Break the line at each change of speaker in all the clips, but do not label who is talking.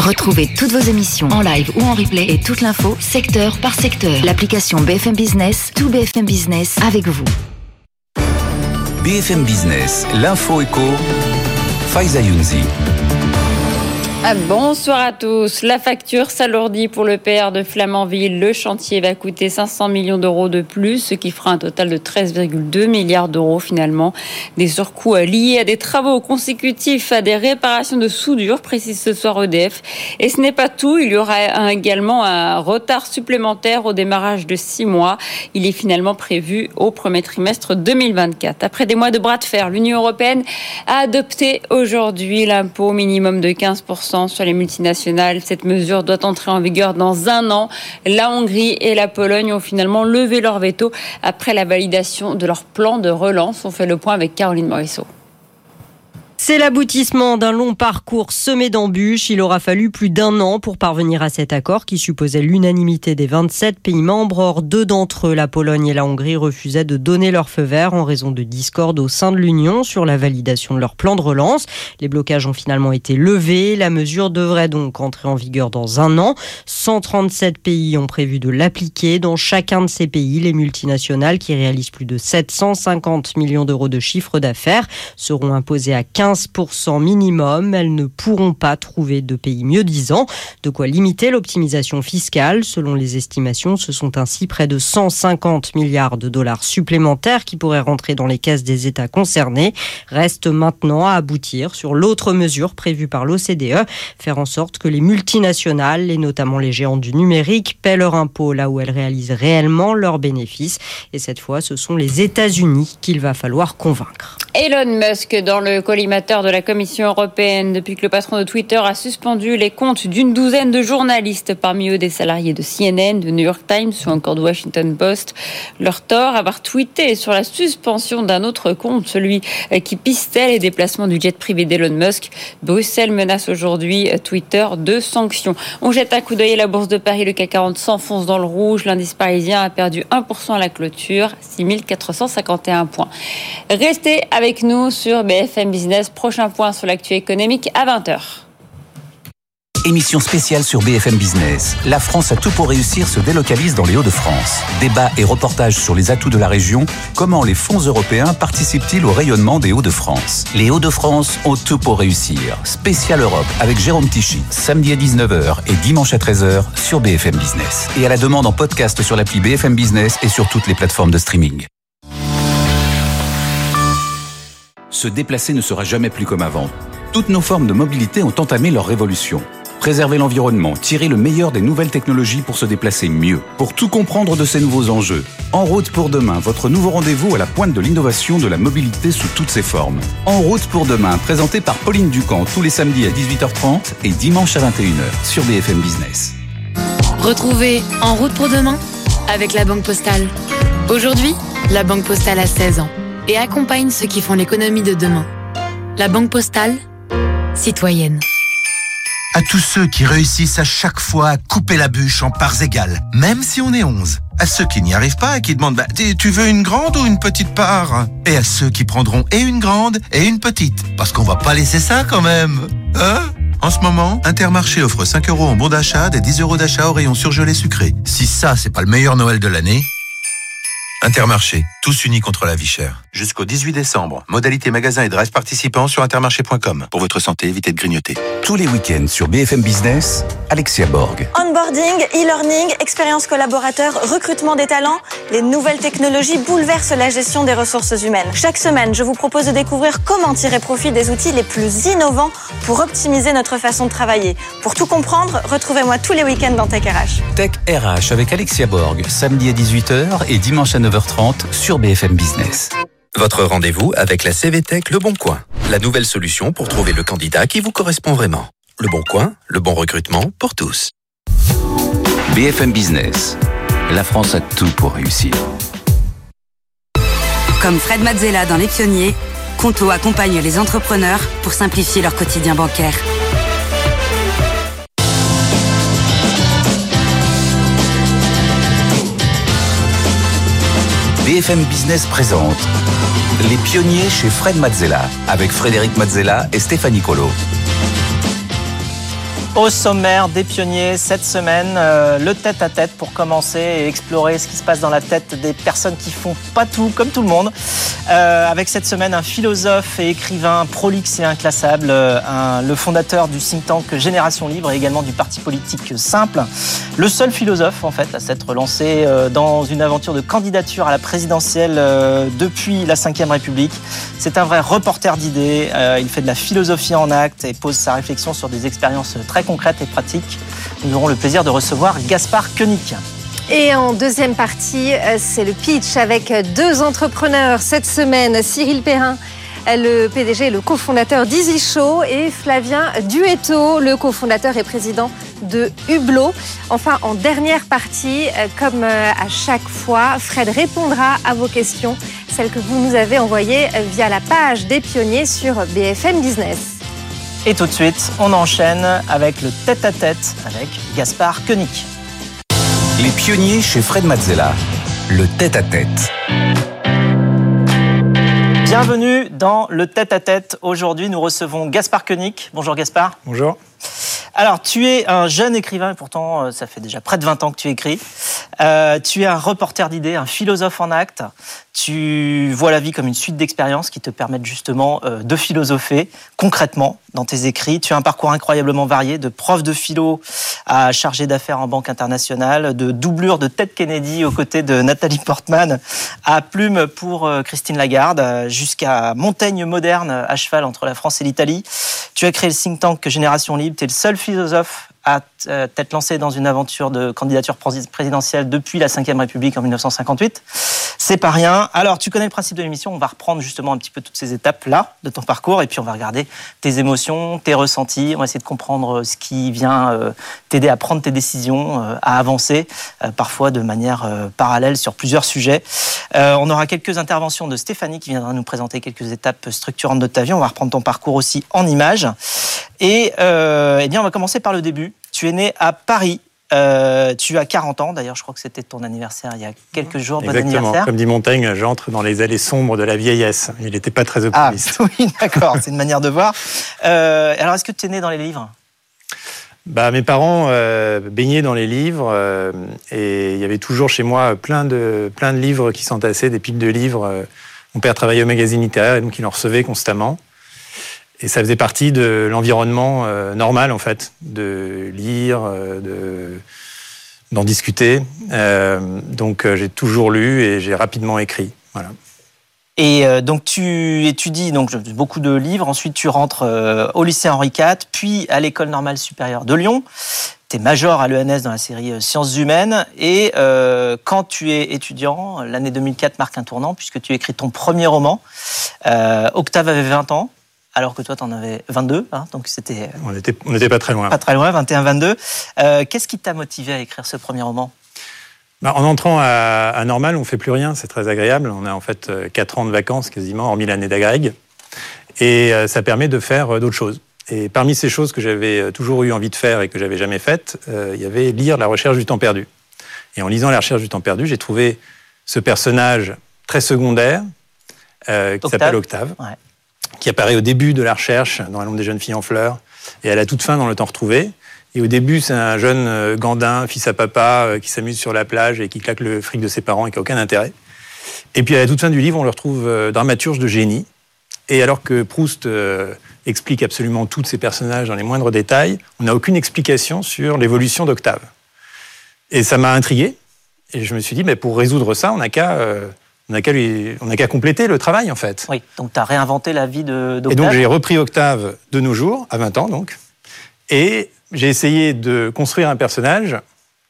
Retrouvez toutes vos émissions en live ou en replay et toute l'info secteur par secteur. L'application BFM Business, tout BFM Business avec vous.
BFM Business, l'info éco, Faiza Younzi.
Ah, bonsoir à tous. La facture s'alourdit pour le PR de Flamanville. Le chantier va coûter 500 millions d'euros de plus, ce qui fera un total de 13,2 milliards d'euros finalement. Des surcoûts liés à des travaux consécutifs à des réparations de soudure, précise ce soir EDF. Et ce n'est pas tout. Il y aura également un retard supplémentaire au démarrage de six mois. Il est finalement prévu au premier trimestre 2024. Après des mois de bras de fer, l'Union européenne a adopté aujourd'hui l'impôt minimum de 15% sur les multinationales. Cette mesure doit entrer en vigueur dans un an. La Hongrie et la Pologne ont finalement levé leur veto après la validation de leur plan de relance. On fait le point avec Caroline Morisseau.
C'est l'aboutissement d'un long parcours semé d'embûches. Il aura fallu plus d'un an pour parvenir à cet accord qui supposait l'unanimité des 27 pays membres. Or, deux d'entre eux, la Pologne et la Hongrie, refusaient de donner leur feu vert en raison de discordes au sein de l'Union sur la validation de leur plan de relance. Les blocages ont finalement été levés. La mesure devrait donc entrer en vigueur dans un an. 137 pays ont prévu de l'appliquer. Dans chacun de ces pays, les multinationales qui réalisent plus de 750 millions d'euros de chiffre d'affaires seront imposées à 15 15% minimum. Elles ne pourront pas trouver de pays mieux disant. De quoi limiter l'optimisation fiscale. Selon les estimations, ce sont ainsi près de 150 milliards de dollars supplémentaires qui pourraient rentrer dans les caisses des États concernés. Reste maintenant à aboutir sur l'autre mesure prévue par l'OCDE, faire en sorte que les multinationales, et notamment les géants du numérique, paient leur impôt là où elles réalisent réellement leurs bénéfices. Et cette fois, ce sont les États-Unis qu'il va falloir convaincre.
Elon Musk dans le collimateur de la Commission européenne depuis que le patron de Twitter a suspendu les comptes d'une douzaine de journalistes, parmi eux des salariés de CNN, de New York Times ou encore de Washington Post. Leur tort, avoir tweeté sur la suspension d'un autre compte, celui qui pistait les déplacements du jet privé d'Elon Musk. Bruxelles menace aujourd'hui Twitter de sanctions. On jette un coup d'œil à la bourse de Paris. Le CAC 40 s'enfonce dans le rouge. L'indice parisien a perdu 1% à la clôture, 6451 points. Restez avec nous sur BFM Business. Prochain point sur l'actu économique à 20h.
Émission spéciale sur BFM Business. La France a tout pour réussir se délocalise dans les Hauts-de-France. Débat et reportages sur les atouts de la région. Comment les fonds européens participent-ils au rayonnement des Hauts-de-France? Les Hauts-de-France ont tout pour réussir. Spécial Europe avec Jérôme Tichy. Samedi à 19h et dimanche à 13h sur BFM Business. Et à la demande en podcast sur l'appli BFM Business et sur toutes les plateformes de streaming. Se déplacer ne sera jamais plus comme avant. Toutes nos formes de mobilité ont entamé leur révolution. Préserver l'environnement, tirer le meilleur des nouvelles technologies pour se déplacer mieux. Pour tout comprendre de ces nouveaux enjeux, En route pour demain, votre nouveau rendez-vous à la pointe de l'innovation de la mobilité sous toutes ses formes. En route pour demain, présenté par Pauline Ducamp tous les samedis à 18h30 et dimanche à 21h sur BFM Business.
Retrouvez En route pour demain avec la Banque Postale. Aujourd'hui, la Banque Postale a 16 ans et accompagne ceux qui font l'économie de demain. La Banque Postale, citoyenne.
À tous ceux qui réussissent à chaque fois à couper la bûche en parts égales, même si on est 11. À ceux qui n'y arrivent pas et qui demandent bah, Tu veux une grande ou une petite part? Et à ceux qui prendront et une grande et une petite. Parce qu'on va pas laisser ça quand même. Hein? En ce moment, Intermarché offre 5 euros en bon d'achat, des 10 euros d'achat au rayon surgelé sucré. Si ça, c'est pas le meilleur Noël de l'année, Intermarché, tous unis contre la vie chère. Jusqu'au 18 décembre. Modalité magasin et drive participants sur intermarché.com. Pour votre santé, évitez de grignoter.
Tous les week-ends sur BFM Business, Alexia Borg.
Onboarding, e-learning, expérience collaborateur, recrutement des talents, les nouvelles technologies bouleversent la gestion des ressources humaines. Chaque semaine, je vous propose de découvrir comment tirer profit des outils les plus innovants pour optimiser notre façon de travailler. Pour tout comprendre, retrouvez-moi tous les week-ends dans Tech RH.
Tech RH avec Alexia Borg, samedi à 18h et dimanche à 9h30 sur BFM Business.
Votre rendez-vous avec la CVTech Le Bon Coin, la nouvelle solution pour trouver le candidat qui vous correspond vraiment. Le Bon Coin, le bon recrutement pour tous.
BFM Business. La France a tout pour réussir.
Comme Fred Mazzella dans Les Pionniers, Conto accompagne les entrepreneurs pour simplifier leur quotidien bancaire.
BFM Business présente Les pionniers chez Fred Mazzella avec Frédéric Mazzella et Stéphanie Colo.
Au sommaire des pionniers cette semaine, euh, le tête à tête pour commencer et explorer ce qui se passe dans la tête des personnes qui font pas tout comme tout le monde. Euh, avec cette semaine un philosophe et écrivain prolixe et inclassable, euh, le fondateur du think tank Génération Libre et également du parti politique Simple. Le seul philosophe en fait à s'être lancé dans une aventure de candidature à la présidentielle depuis la Ve République. C'est un vrai reporter d'idées. il fait de la philosophie en acte et pose sa réflexion sur des expériences très concrète et pratique. Nous aurons le plaisir de recevoir Gaspard Koenig.
Et en deuxième partie, euh, c'est le pitch avec deux entrepreneurs cette semaine, Cyril Perrin le PDG et le cofondateur d'Easy Show et Flavien Duetto, le cofondateur et président de Hublot. Enfin, en dernière partie, euh, comme euh, à chaque fois, Fred répondra à vos questions, celles que vous nous avez envoyées via la page des pionniers sur BFM Business.
Et tout de suite, on enchaîne avec le tête-à-tête avec Gaspard Koenig.
Les pionniers chez Fred Mazzella. Le tête-à-tête.
Bienvenue dans le tête-à-tête. Aujourd'hui, nous recevons Gaspard Koenig. Bonjour Gaspard.
Bonjour.
Alors, tu es un jeune écrivain, et pourtant, euh, ça fait déjà près de 20 ans que tu écris. Euh, tu es un reporter d'idées, un philosophe en acte. Tu vois la vie comme une suite d'expériences qui te permettent justement euh, de philosopher concrètement dans tes écrits. Tu as un parcours incroyablement varié, de prof de philo à chargé d'affaires en banque internationale, de doublure de Ted Kennedy aux côtés de Nathalie Portman, à plume pour Christine Lagarde, jusqu'à Montaigne moderne à cheval entre la France et l'Italie. Tu as créé le think tank Génération Libre. Tu le seul philosophe à euh, t'être lancé dans une aventure de candidature présidentielle depuis la Ve République en 1958. C'est pas rien. Alors, tu connais le principe de l'émission. On va reprendre justement un petit peu toutes ces étapes-là de ton parcours et puis on va regarder tes émotions, tes ressentis. On va essayer de comprendre euh, ce qui vient euh, t'aider à prendre tes décisions, à avancer, parfois de manière parallèle sur plusieurs sujets. On aura quelques interventions de Stéphanie qui viendra nous présenter quelques étapes structurantes de ta vie. On va reprendre ton parcours aussi en images. Et eh bien, on va commencer par le début. Tu es né à Paris. Euh, tu as 40 ans, d'ailleurs, je crois que c'était ton anniversaire il y a quelques jours.
Exactement. Comme dit Montaigne, j'entre dans les allées sombres de la vieillesse. Il n'était pas très
ah,
optimiste.
Ah, oui, d'accord, c'est une manière de voir. Euh, alors, est-ce que tu es né dans les livres?
Bah, mes parents euh, baignaient dans les livres et il y avait toujours chez moi plein de, plein de livres qui s'entassaient, des piles de livres. Mon père travaillait au magazine littéraire et donc il en recevait constamment. Et ça faisait partie de l'environnement euh, normal, en fait, de lire, euh, de d'en discuter. Euh, donc j'ai toujours lu et j'ai rapidement écrit. Voilà.
Et donc tu étudies donc beaucoup de livres. Ensuite tu rentres au lycée Henri IV, puis à l'école normale supérieure de Lyon. Tu es major à l'ENS dans la série Sciences humaines. Et quand tu es étudiant, l'année 2004 marque un tournant puisque tu écris ton premier roman. Octave avait 20 ans alors que toi, tu en avais 22. Hein, donc c'était.
Euh, on n'était on était pas très loin.
Pas très loin, 21-22. Euh, qu'est-ce qui t'a motivé à écrire ce premier roman?
Bah, En entrant à, Normal, on fait plus rien. C'est très agréable. On a en fait 4 euh, ans de vacances quasiment, hormis l'année d'agrég. Et ça permet de faire d'autres choses. Et parmi ces choses que j'avais toujours eu envie de faire et que j'avais jamais faites, il y avait lire La recherche du temps perdu. Et en lisant La recherche du temps perdu, j'ai trouvé ce personnage très secondaire qui s'appelle Octave. Ouais qui apparaît au début de la recherche dans la L'ombre des jeunes filles en fleurs et à la toute fin dans Le temps retrouvé. Et au début, c'est un jeune euh, gandin, fils à papa, euh, qui s'amuse sur la plage et qui claque le fric de ses parents et qui n'a aucun intérêt. Et puis à la toute fin du livre, on le retrouve euh, dramaturge de génie. Et alors que Proust explique absolument tous ces personnages dans les moindres détails, on n'a aucune explication sur l'évolution d'Octave. Et ça m'a intrigué. Et je me suis dit, mais pour résoudre ça, on n'a qu'à on n'a qu'à compléter le travail en fait.
Oui, donc tu as réinventé la vie d'Octave.
Et donc j'ai repris Octave de nos jours, à 20 ans donc, et j'ai essayé de construire un personnage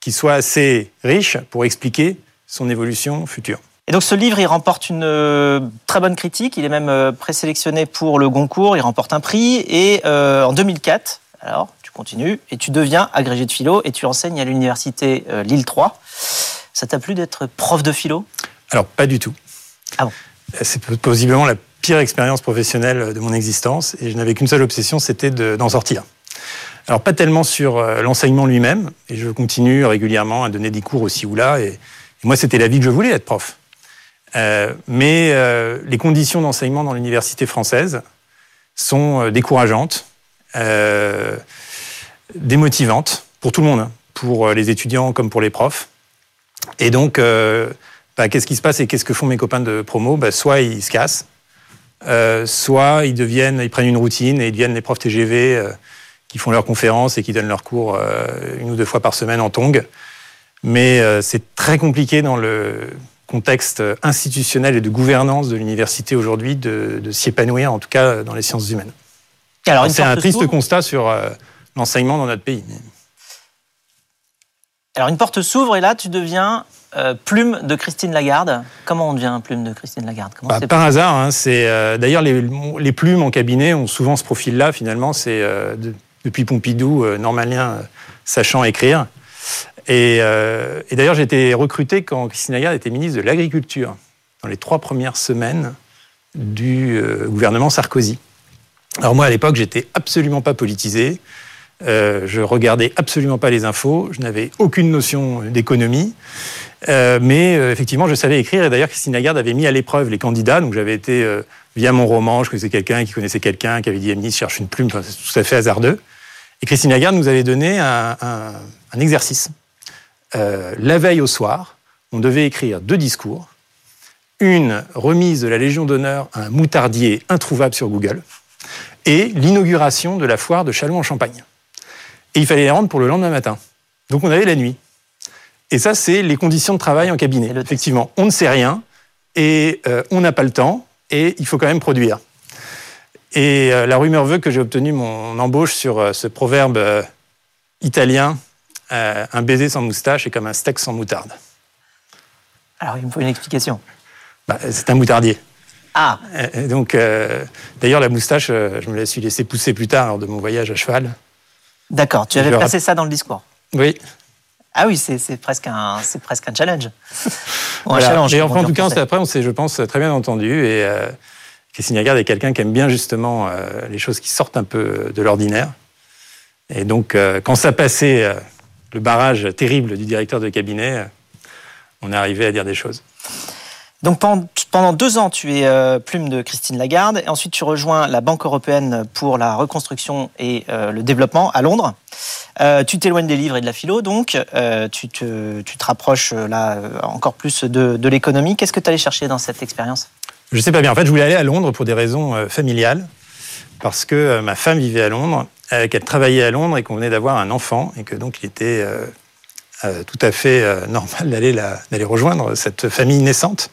qui soit assez riche pour expliquer son évolution future.
Et donc ce livre, il remporte une euh, très bonne critique, il est même euh, présélectionné pour le Goncourt, il remporte un prix, et euh, en 2004, alors tu continues, et tu deviens agrégé de philo, et tu enseignes à l'université Lille 3. Ça t'a plu d'être prof de philo?
Alors, pas du tout.
Ah bon
C'est possiblement la pire expérience professionnelle de mon existence et je n'avais qu'une seule obsession, c'était d'en sortir. Alors, pas tellement sur euh, l'enseignement lui-même, et je continue régulièrement à donner des cours aussi ou là, et, moi, c'était la vie que je voulais, être prof. Euh, mais euh, les conditions d'enseignement dans l'université française sont décourageantes. démotivante pour tout le monde, hein, pour les étudiants comme pour les profs. Et donc, bah, qu'est-ce qui se passe et qu'est-ce que font mes copains de promo? Bah, Soit ils se cassent, soit ils deviennent, ils prennent une routine et ils deviennent les profs TGV qui font leurs conférences et qui donnent leurs cours une ou deux fois par semaine en tongue. Mais c'est très compliqué dans le contexte institutionnel et de gouvernance de l'université aujourd'hui de, s'y épanouir, en tout cas dans les sciences humaines. Alors, c'est un triste constat sur euh, l'enseignement dans notre pays.
Alors une porte s'ouvre et là tu deviens euh, plume de Christine Lagarde. Comment on devient plume de Christine Lagarde
bah, Par hasard. Hein, c'est euh, d'ailleurs les, plumes en cabinet ont souvent ce profil-là. Finalement, c'est depuis Pompidou, normalien sachant écrire. Euh, et, d'ailleurs, j'ai été recruté quand Christine Lagarde était ministre de l'Agriculture, dans les trois premières semaines du euh, gouvernement Sarkozy. Alors moi, à l'époque, j'étais absolument pas politisé. Euh, je regardais absolument pas les infos. Je n'avais aucune notion d'économie. Euh, mais effectivement, je savais écrire. Et d'ailleurs, Christine Lagarde avait mis à l'épreuve les candidats. Donc j'avais été, via mon roman, je connaissais quelqu'un qui connaissait quelqu'un, qui avait dit, Amnis, cherche une plume. Enfin, c'est tout à fait hasardeux. Et Christine Lagarde nous avait donné un, un exercice euh, la veille au soir, on devait écrire deux discours. Une remise de la Légion d'honneur à un moutardier introuvable sur Google et l'inauguration de la foire de Châlons en Champagne. Et il fallait les rendre pour le lendemain matin. Donc on avait la nuit. Et ça, c'est les conditions de travail en cabinet. Effectivement, on ne sait rien et euh, on n'a pas le temps et il faut quand même produire. Et euh, la rumeur veut que j'ai obtenu mon embauche sur ce proverbe italien euh, un baiser sans moustache est comme un steak sans moutarde.
Alors, il me faut une explication.
Bah, c'est un moutardier.
Ah
euh, Donc, euh, d'ailleurs, la moustache, je me la suis laissée pousser plus tard lors de mon voyage à cheval.
D'accord, tu avais placé ça dans le discours
Oui.
Ah oui, c'est presque, un, presque un challenge.
un challenge et enfin, en tout cas, après, on s'est, je pense, très bien entendu. Et Christine Lagarde est quelqu'un qui aime bien justement les choses qui sortent un peu de l'ordinaire. Et donc, quand ça passait le barrage terrible du directeur de cabinet, on est arrivé à dire des choses.
Donc pendant deux ans, tu es euh, plume de Christine Lagarde, et ensuite tu rejoins la Banque européenne pour la reconstruction et euh, le développement à Londres. Euh, tu t'éloignes des livres et de la philo, donc tu te, rapproches là encore plus de, l'économie. Qu'est-ce que tu allais chercher dans cette expérience?
Je ne sais pas bien. En fait, je voulais aller à Londres pour des raisons familiales, parce que ma femme vivait à Londres qu'elle travaillait à Londres et qu'on venait d'avoir un enfant et que donc il était tout à fait normal d'aller rejoindre cette famille naissante.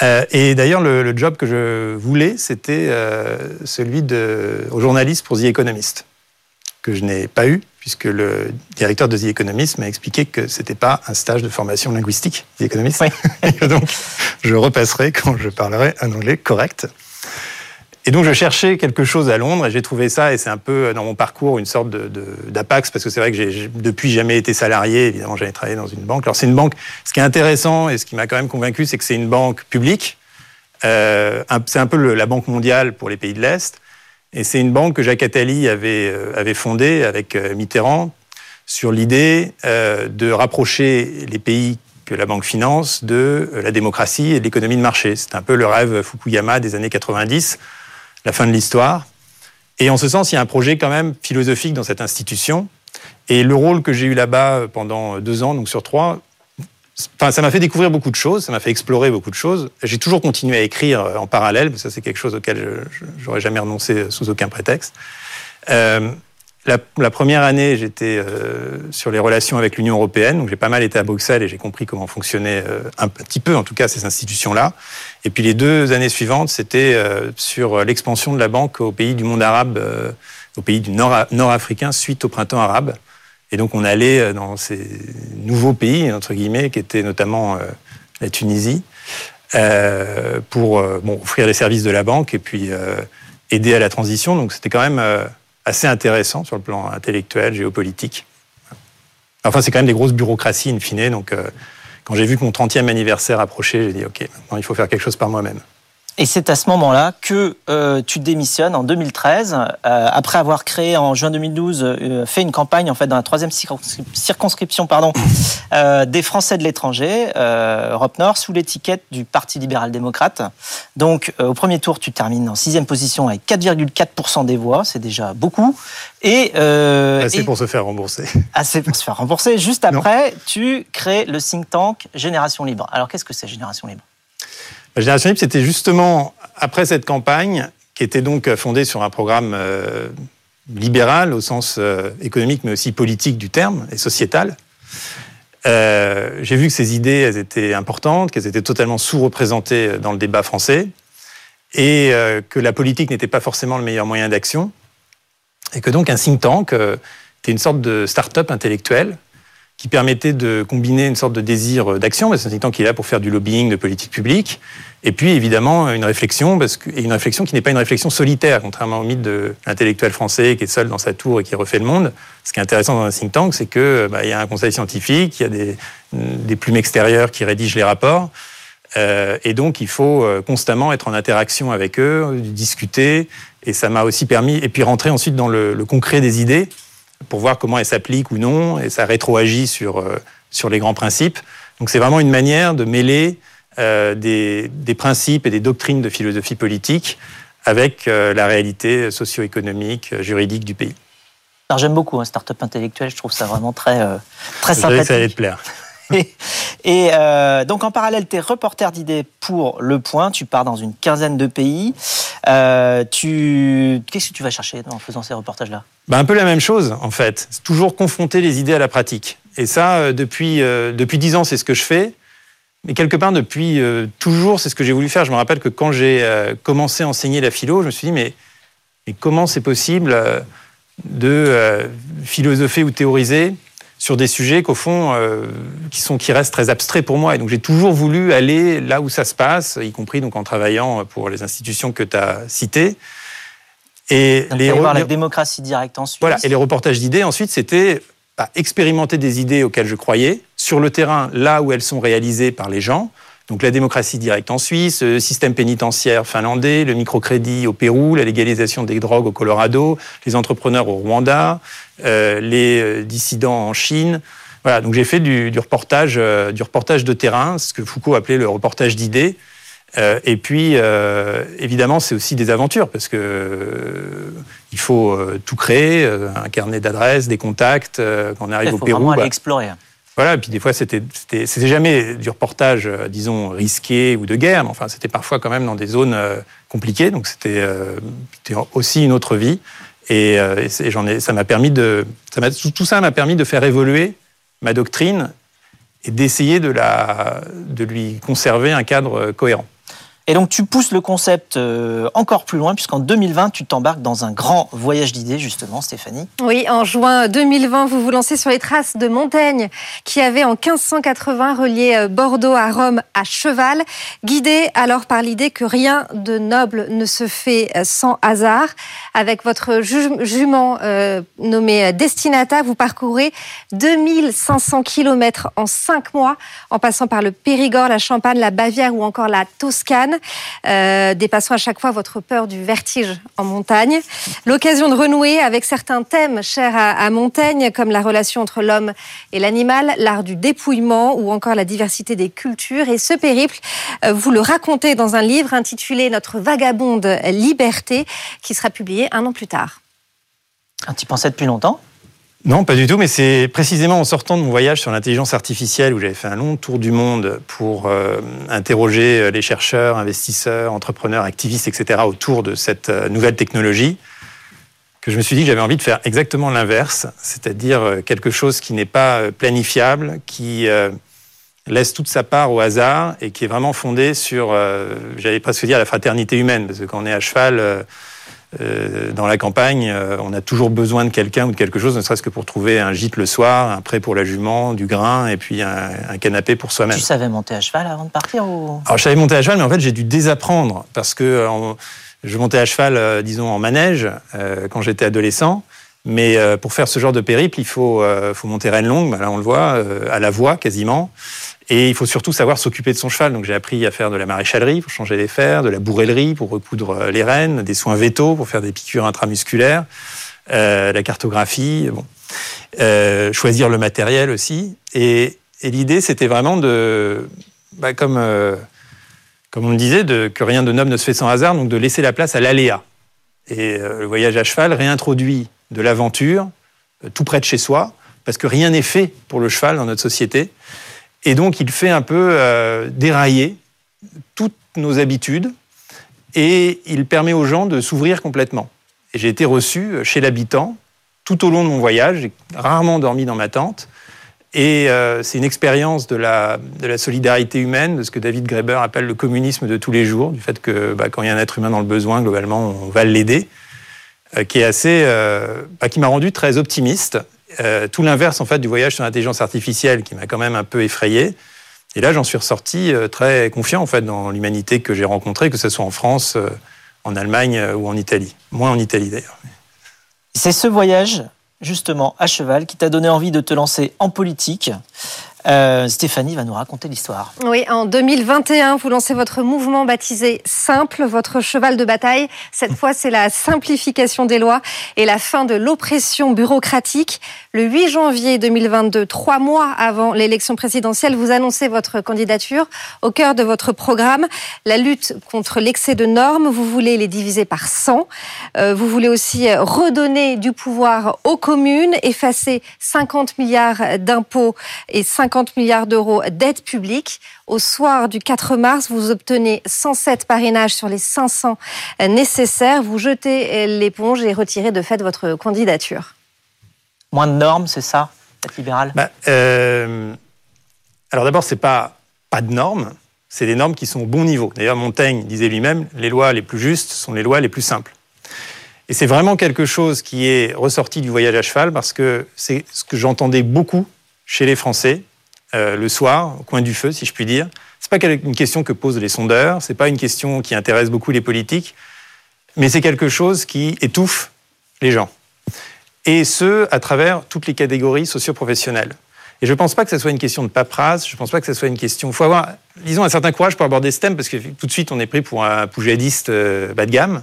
Et d'ailleurs, le, job que je voulais, c'était celui de au journaliste pour The Economist, que je n'ai pas eu puisque le directeur de The Economist m'a expliqué que c'était pas un stage de formation linguistique, The Economist. donc, je repasserai quand je parlerai un anglais correct. Et donc je cherchais quelque chose à Londres et j'ai trouvé ça et c'est un peu dans mon parcours une sorte d'apax parce que c'est vrai que j'ai depuis jamais été salarié, évidemment j'avais travaillé dans une banque. Alors c'est une banque, ce qui est intéressant et ce qui m'a quand même convaincu c'est que c'est une banque publique, euh, c'est un peu la banque mondiale pour les pays de l'Est et c'est une banque que Jacques Attali avait, euh, avait fondée avec euh, Mitterrand sur l'idée euh, de rapprocher les pays que la banque finance de la démocratie et de l'économie de marché. C'est un peu le rêve Fukuyama des années 90 la fin de l'histoire. Et en ce sens, il y a un projet quand même philosophique dans cette institution. Et le rôle que j'ai eu là-bas pendant deux ans, donc sur trois, enfin, ça m'a fait découvrir beaucoup de choses, ça m'a fait explorer beaucoup de choses. J'ai toujours continué à écrire en parallèle, mais ça c'est quelque chose auquel je n'aurais jamais renoncé sous aucun prétexte. Euh, la, première année, j'étais euh, sur les relations avec l'Union européenne, donc j'ai pas mal été à Bruxelles et j'ai compris comment fonctionnaient euh, un petit peu, en tout cas, ces institutions-là. Et puis les deux années suivantes, c'était euh, sur l'expansion de la banque aux pays du monde arabe, aux pays du nord, nord-africain suite au printemps arabe. Et donc on allait dans ces nouveaux pays, entre guillemets, qui étaient notamment la Tunisie, pour offrir les services de la banque et puis aider à la transition. Donc c'était quand même assez intéressant sur le plan intellectuel, géopolitique. Enfin, c'est quand même des grosses bureaucraties, in fine. Donc, euh, quand j'ai vu que mon 30e anniversaire approchait, j'ai dit, OK, maintenant, il faut faire quelque chose par moi-même.
Et c'est à ce moment-là que euh, tu démissionnes en 2013, euh, après avoir créé en juin 2012, euh, fait une campagne en fait dans la troisième circonscription pardon, des Français de l'étranger, Europe Nord, sous l'étiquette du Parti libéral-démocrate. Donc au premier tour, tu termines en sixième position avec 4,4% des voix, c'est déjà beaucoup.
Et assez pour se faire rembourser.
Assez pour se faire rembourser. Juste après, tu crées le think tank Génération Libre. Alors qu'est-ce que c'est Génération Libre?
Génération Libre, c'était justement après cette campagne, qui était donc fondée sur un programme euh, libéral au sens euh, économique, mais aussi politique du terme, et sociétal. Euh, j'ai vu que ces idées, elles étaient importantes, qu'elles étaient totalement sous-représentées dans le débat français, et que la politique n'était pas forcément le meilleur moyen d'action, et que donc un think tank était une sorte de start-up intellectuelle qui permettait de combiner une sorte de désir d'action, parce que c'est un think tank qui est là pour faire du lobbying, de politique publique, et puis évidemment une réflexion, parce que, une réflexion qui n'est pas une réflexion solitaire, contrairement au mythe de l'intellectuel français qui est seul dans sa tour et qui refait le monde. Ce qui est intéressant dans un think tank, c'est que bah, il y a un conseil scientifique, il y a des, des plumes extérieures qui rédigent les rapports. Euh, et donc, il faut euh, constamment être en interaction avec eux, discuter. Et ça m'a aussi permis, et puis rentrer ensuite dans le, le concret des idées pour voir comment elles s'appliquent ou non. Et ça rétroagit sur, euh, sur les grands principes. Donc, c'est vraiment une manière de mêler euh, des, principes et des doctrines de philosophie politique avec euh, la réalité socio-économique, euh, juridique du pays.
J'aime beaucoup un start-up intellectuel, je trouve ça vraiment très, très sympathique.
ça allait te plaire.
Et, donc en parallèle, tu es reporter d'idées pour Le Point, tu pars dans une quinzaine de pays. tu... Qu'est-ce que tu vas chercher en faisant ces reportages-là?
Ben, Un peu la même chose en fait, toujours confronter les idées à la pratique. Et ça, depuis, depuis 10 ans, c'est ce que je fais. Mais quelque part, depuis euh, toujours, c'est ce que j'ai voulu faire. Je me rappelle que quand j'ai euh, commencé à enseigner la philo, je me suis dit, mais, comment c'est possible euh, de philosopher ou théoriser sur des sujets qu'au fond, qui, sont, qui restent très abstraits pour moi. Et donc j'ai toujours voulu aller là où ça se passe, y compris donc en travaillant pour les institutions que tu as citées.
Et les, voir la démocratie directe ensuite.
Voilà, et les reportages d'idées, ensuite, c'était bah, expérimenter des idées auxquelles je croyais sur le terrain, là où elles sont réalisées par les gens. Donc la démocratie directe en Suisse, le système pénitentiaire finlandais, le microcrédit au Pérou, la légalisation des drogues au Colorado, les entrepreneurs au Rwanda, euh, les euh, dissidents en Chine. Voilà, donc j'ai fait du, reportage, euh, du reportage de terrain, ce que Foucault appelait le reportage d'idées. Euh, et puis, euh, évidemment, c'est aussi des aventures parce que euh, il faut tout créer, un carnet d'adresses, des contacts. quand on arrive au Pérou,
aller bah, explorer.
Voilà, et puis des fois, c'était, jamais du reportage, disons, risqué ou de guerre, mais enfin, c'était parfois quand même dans des zones compliquées, donc c'était, aussi une autre vie. Et, j'en ai, ça m'a permis de, ça tout ça m'a permis de faire évoluer ma doctrine et d'essayer de, la, de lui conserver un cadre cohérent.
Et donc tu pousses le concept euh, encore plus loin, puisqu'en 2020, tu t'embarques dans un grand voyage d'idées, justement, Stéphanie.
Oui, en juin 2020, vous vous lancez sur les traces de Montaigne, qui avait en 1580 relié euh, Bordeaux à Rome à cheval, guidé alors par l'idée que rien de noble ne se fait euh, sans hasard. Avec votre jument nommé Destinata, vous parcourez 2500 km en 5 mois, en passant par le Périgord, la Champagne, la Bavière ou encore la Toscane euh, dépassant à chaque fois votre peur du vertige en montagne. L'occasion de renouer avec certains thèmes chers à, Montaigne, comme la relation entre l'homme et l'animal, l'art du dépouillement ou encore la diversité des cultures. Et ce périple, euh, vous le racontez dans un livre intitulé Notre vagabonde liberté, qui sera publié un an plus tard.
Ah, tu pensais depuis longtemps?
Non, pas du tout, mais c'est précisément en sortant de mon voyage sur l'intelligence artificielle où j'avais fait un long tour du monde pour euh, interroger euh, les chercheurs, investisseurs, entrepreneurs, activistes, etc. autour de cette euh, nouvelle technologie que je me suis dit que j'avais envie de faire exactement l'inverse, c'est-à-dire quelque chose qui n'est pas planifiable, qui laisse toute sa part au hasard et qui est vraiment fondé sur, j'allais presque dire, la fraternité humaine, parce que quand on est à cheval euh, dans la campagne, euh, on a toujours besoin de quelqu'un ou de quelque chose, ne serait-ce que pour trouver un gîte le soir, un prêt pour la jument, du grain et puis un, canapé pour soi-même.
Tu savais monter à cheval avant de partir ou...
Alors je savais monter à cheval, mais en fait j'ai dû désapprendre parce que euh, je montais à cheval, disons en manège, quand j'étais adolescent. Mais pour faire ce genre de périple, il faut, faut monter reine longue, bah, là on le voit, à la voix quasiment. Et il faut surtout savoir s'occuper de son cheval. Donc j'ai appris à faire de la maréchalerie pour changer les fers, de la bourrellerie pour recoudre les rênes, des soins vétos pour faire des piqûres intramusculaires, euh, la cartographie, bon. Euh, choisir le matériel aussi. Et, et l'idée, c'était vraiment de, bah, comme, euh, comme on le disait, de, que rien de noble ne se fait sans hasard, donc de laisser la place à l'aléa. Et euh, le voyage à cheval réintroduit de l'aventure euh, tout près de chez soi, parce que rien n'est fait pour le cheval dans notre société. Et donc, il fait un peu euh, dérailler toutes nos habitudes et il permet aux gens de s'ouvrir complètement. Et j'ai été reçu chez l'habitant tout au long de mon voyage. J'ai rarement dormi dans ma tente. Et euh, c'est une expérience de la, solidarité humaine, de ce que David Graeber appelle le communisme de tous les jours, du fait que bah, quand il y a un être humain dans le besoin, globalement, on va l'aider, euh, qui euh, bah, qui m'a rendu très optimiste. Euh, tout l'inverse en fait du voyage sur l'intelligence artificielle, qui m'a quand même un peu effrayé. Et là, j'en suis ressorti euh, très confiant en fait dans l'humanité que j'ai rencontrée, que ce soit en France, euh, en Allemagne ou en Italie. Moins en Italie d'ailleurs.
C'est ce voyage, justement, à cheval, qui t'a donné envie de te lancer en politique. Euh, Stéphanie va nous raconter l'histoire.
Oui, en 2021, vous lancez votre mouvement baptisé Simple, votre cheval de bataille. Cette fois, c'est la simplification des lois et la fin de l'oppression bureaucratique. Le 8 janvier 2022, trois mois avant l'élection présidentielle, vous annoncez votre candidature. Au cœur de votre programme, la lutte contre l'excès de normes. Vous voulez les diviser par 100. Euh, vous voulez aussi redonner du pouvoir aux communes, effacer 50 milliards d'impôts et 50 milliards d'euros d'aide publique. Au soir du 4 mars, vous obtenez 107 parrainages sur les 500 nécessaires. Vous jetez l'éponge et retirez de fait votre candidature.
Moins de normes, c'est ça, être libéral?
Bah, euh, Alors d'abord, c'est pas pas de normes, c'est des normes qui sont au bon niveau. D'ailleurs, Montaigne disait lui-même, les lois les plus justes sont les lois les plus simples. Et c'est vraiment quelque chose qui est ressorti du voyage à cheval parce que c'est ce que j'entendais beaucoup chez les Français euh, le soir, au coin du feu, si je puis dire. C'est pas une question que posent les sondeurs, c'est pas une question qui intéresse beaucoup les politiques, mais c'est quelque chose qui étouffe les gens. Et ce, à travers toutes les catégories socio-professionnelles. Et je ne pense pas que ce soit une question de paperasse, je ne pense pas que ce soit une question. Il faut avoir, disons, un certain courage pour aborder ce thème, parce que tout de suite, on est pris pour un poujadiste euh, bas de gamme.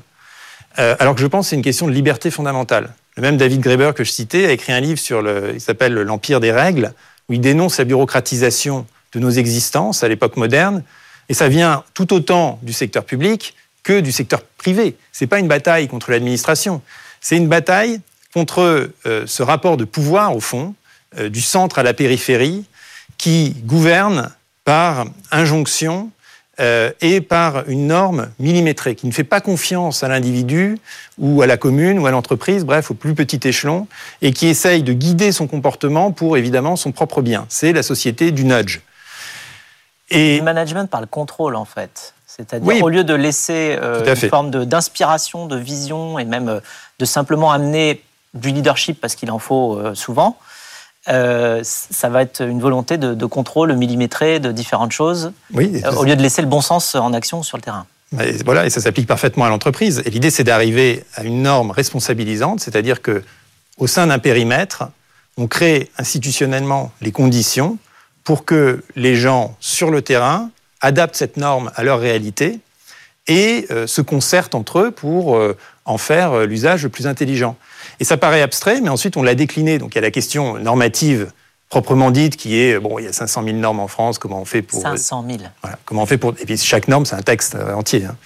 Euh, alors que je pense que c'est une question de liberté fondamentale. Le même David Graeber que je citais a écrit un livre sur le, il s'appelle L'Empire des règles, où il dénonce la bureaucratisation de nos existences à l'époque moderne. Et ça vient tout autant du secteur public que du secteur privé. Ce n'est pas une bataille contre l'administration, c'est une bataille contre euh, ce rapport de pouvoir, au fond, euh, du centre à la périphérie, qui gouverne par injonction euh, et par une norme millimétrée, qui ne fait pas confiance à l'individu ou à la commune ou à l'entreprise, bref, au plus petit échelon, et qui essaye de guider son comportement pour évidemment son propre bien. C'est la société du nudge.
Et le management par le contrôle, en fait. C'est-à-dire, au lieu de laisser euh, une forme d'inspiration, de, vision, et même de simplement amener du leadership, parce qu'il en faut euh, souvent, euh, ça va être une volonté de, de, contrôle millimétré de différentes choses,
oui,
euh, au lieu de laisser le bon sens en action sur le terrain.
Et voilà, et ça s'applique parfaitement à l'entreprise. Et l'idée, c'est d'arriver à une norme responsabilisante, c'est-à-dire que au sein d'un périmètre, on crée institutionnellement les conditions pour que les gens sur le terrain adaptent cette norme à leur réalité et euh, se concertent entre eux pour en faire l'usage le plus intelligent. Et ça paraît abstrait, mais ensuite on l'a décliné. Donc il y a la question normative proprement dite qui est bon, il y a 500 000 normes en France. Comment on fait pour
500 000
Voilà. Comment on fait pour et puis chaque norme c'est un texte entier. Hein.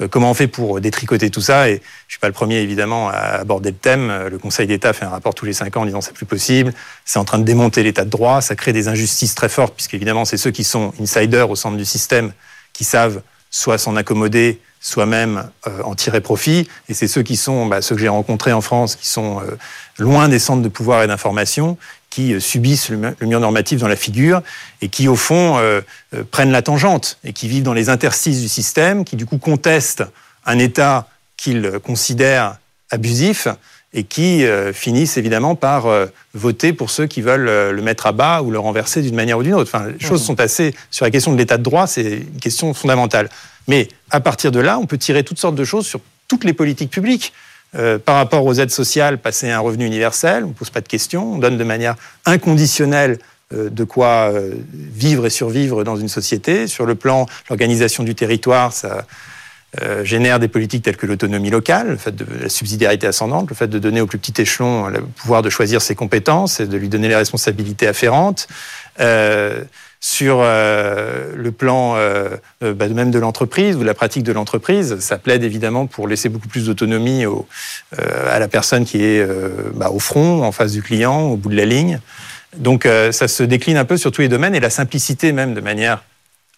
Euh, comment on fait pour détricoter tout ça? Et je suis pas le premier évidemment à aborder le thème. Le Conseil d'État fait un rapport tous les cinq ans en disant c'est plus possible. C'est en train de démonter l'État de droit. Ça crée des injustices très fortes puisque évidemment c'est ceux qui sont insiders au centre du système qui savent soit s'en accommoder, soit même euh, en tirer profit. Et c'est ceux qui sont, bah, ceux que j'ai rencontrés en France, qui sont euh, loin des centres de pouvoir et d'information, qui euh, subissent le, le, mur normatif dans la figure et qui, au fond, euh, prennent la tangente et qui vivent dans les interstices du système, qui, du coup, contestent un État qu'ils considèrent abusif et qui euh, finissent évidemment par euh, voter pour ceux qui veulent euh, le mettre à bas ou le renverser d'une manière ou d'une autre. Enfin, les choses sont assez sur la question de l'état de droit, c'est une question fondamentale. Mais à partir de là, on peut tirer toutes sortes de choses sur toutes les politiques publiques. Euh, par rapport aux aides sociales, passer à un revenu universel, on ne pose pas de questions, on donne de manière inconditionnelle de quoi vivre et survivre dans une société. Sur le plan l'organisation du territoire, ça génère des politiques telles que l'autonomie locale, le fait de la subsidiarité ascendante, le fait de donner au plus petit échelon le pouvoir de choisir ses compétences et de lui donner les responsabilités afférentes. Euh, sur euh, le plan euh, bah, même de l'entreprise ou de la pratique de l'entreprise. Ça plaide évidemment pour laisser beaucoup plus d'autonomie à la personne qui est bah, au front, en face du client, au bout de la ligne. Donc ça se décline un peu sur tous les domaines et la simplicité même de manière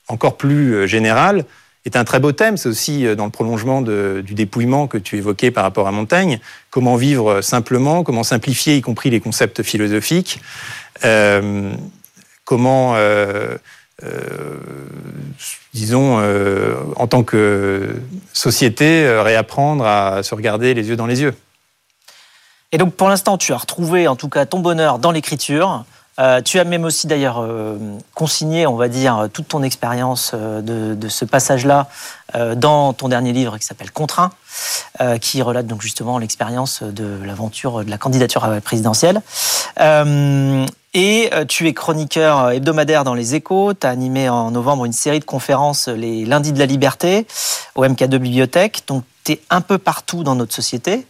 encore plus générale est un très beau thème. C'est aussi dans le prolongement du dépouillement que tu évoquais par rapport à Montaigne. Comment vivre simplement, comment simplifier, y compris les concepts philosophiques comment, euh, euh, disons, euh, en tant que société, réapprendre à se regarder les yeux dans les yeux.
Et donc pour l'instant, tu as retrouvé en tout cas ton bonheur dans l'écriture. Tu as même aussi d'ailleurs consigné, on va dire, toute ton expérience de, de, ce passage-là dans ton dernier livre qui s'appelle Contraint, qui relate donc justement l'expérience de l'aventure de la candidature à la présidentielle. Et euh, tu es chroniqueur euh, hebdomadaire dans Les Échos. Tu as animé en novembre une série de conférences euh, les lundis de la liberté au MK2 Bibliothèque. Donc tu es un peu partout dans notre société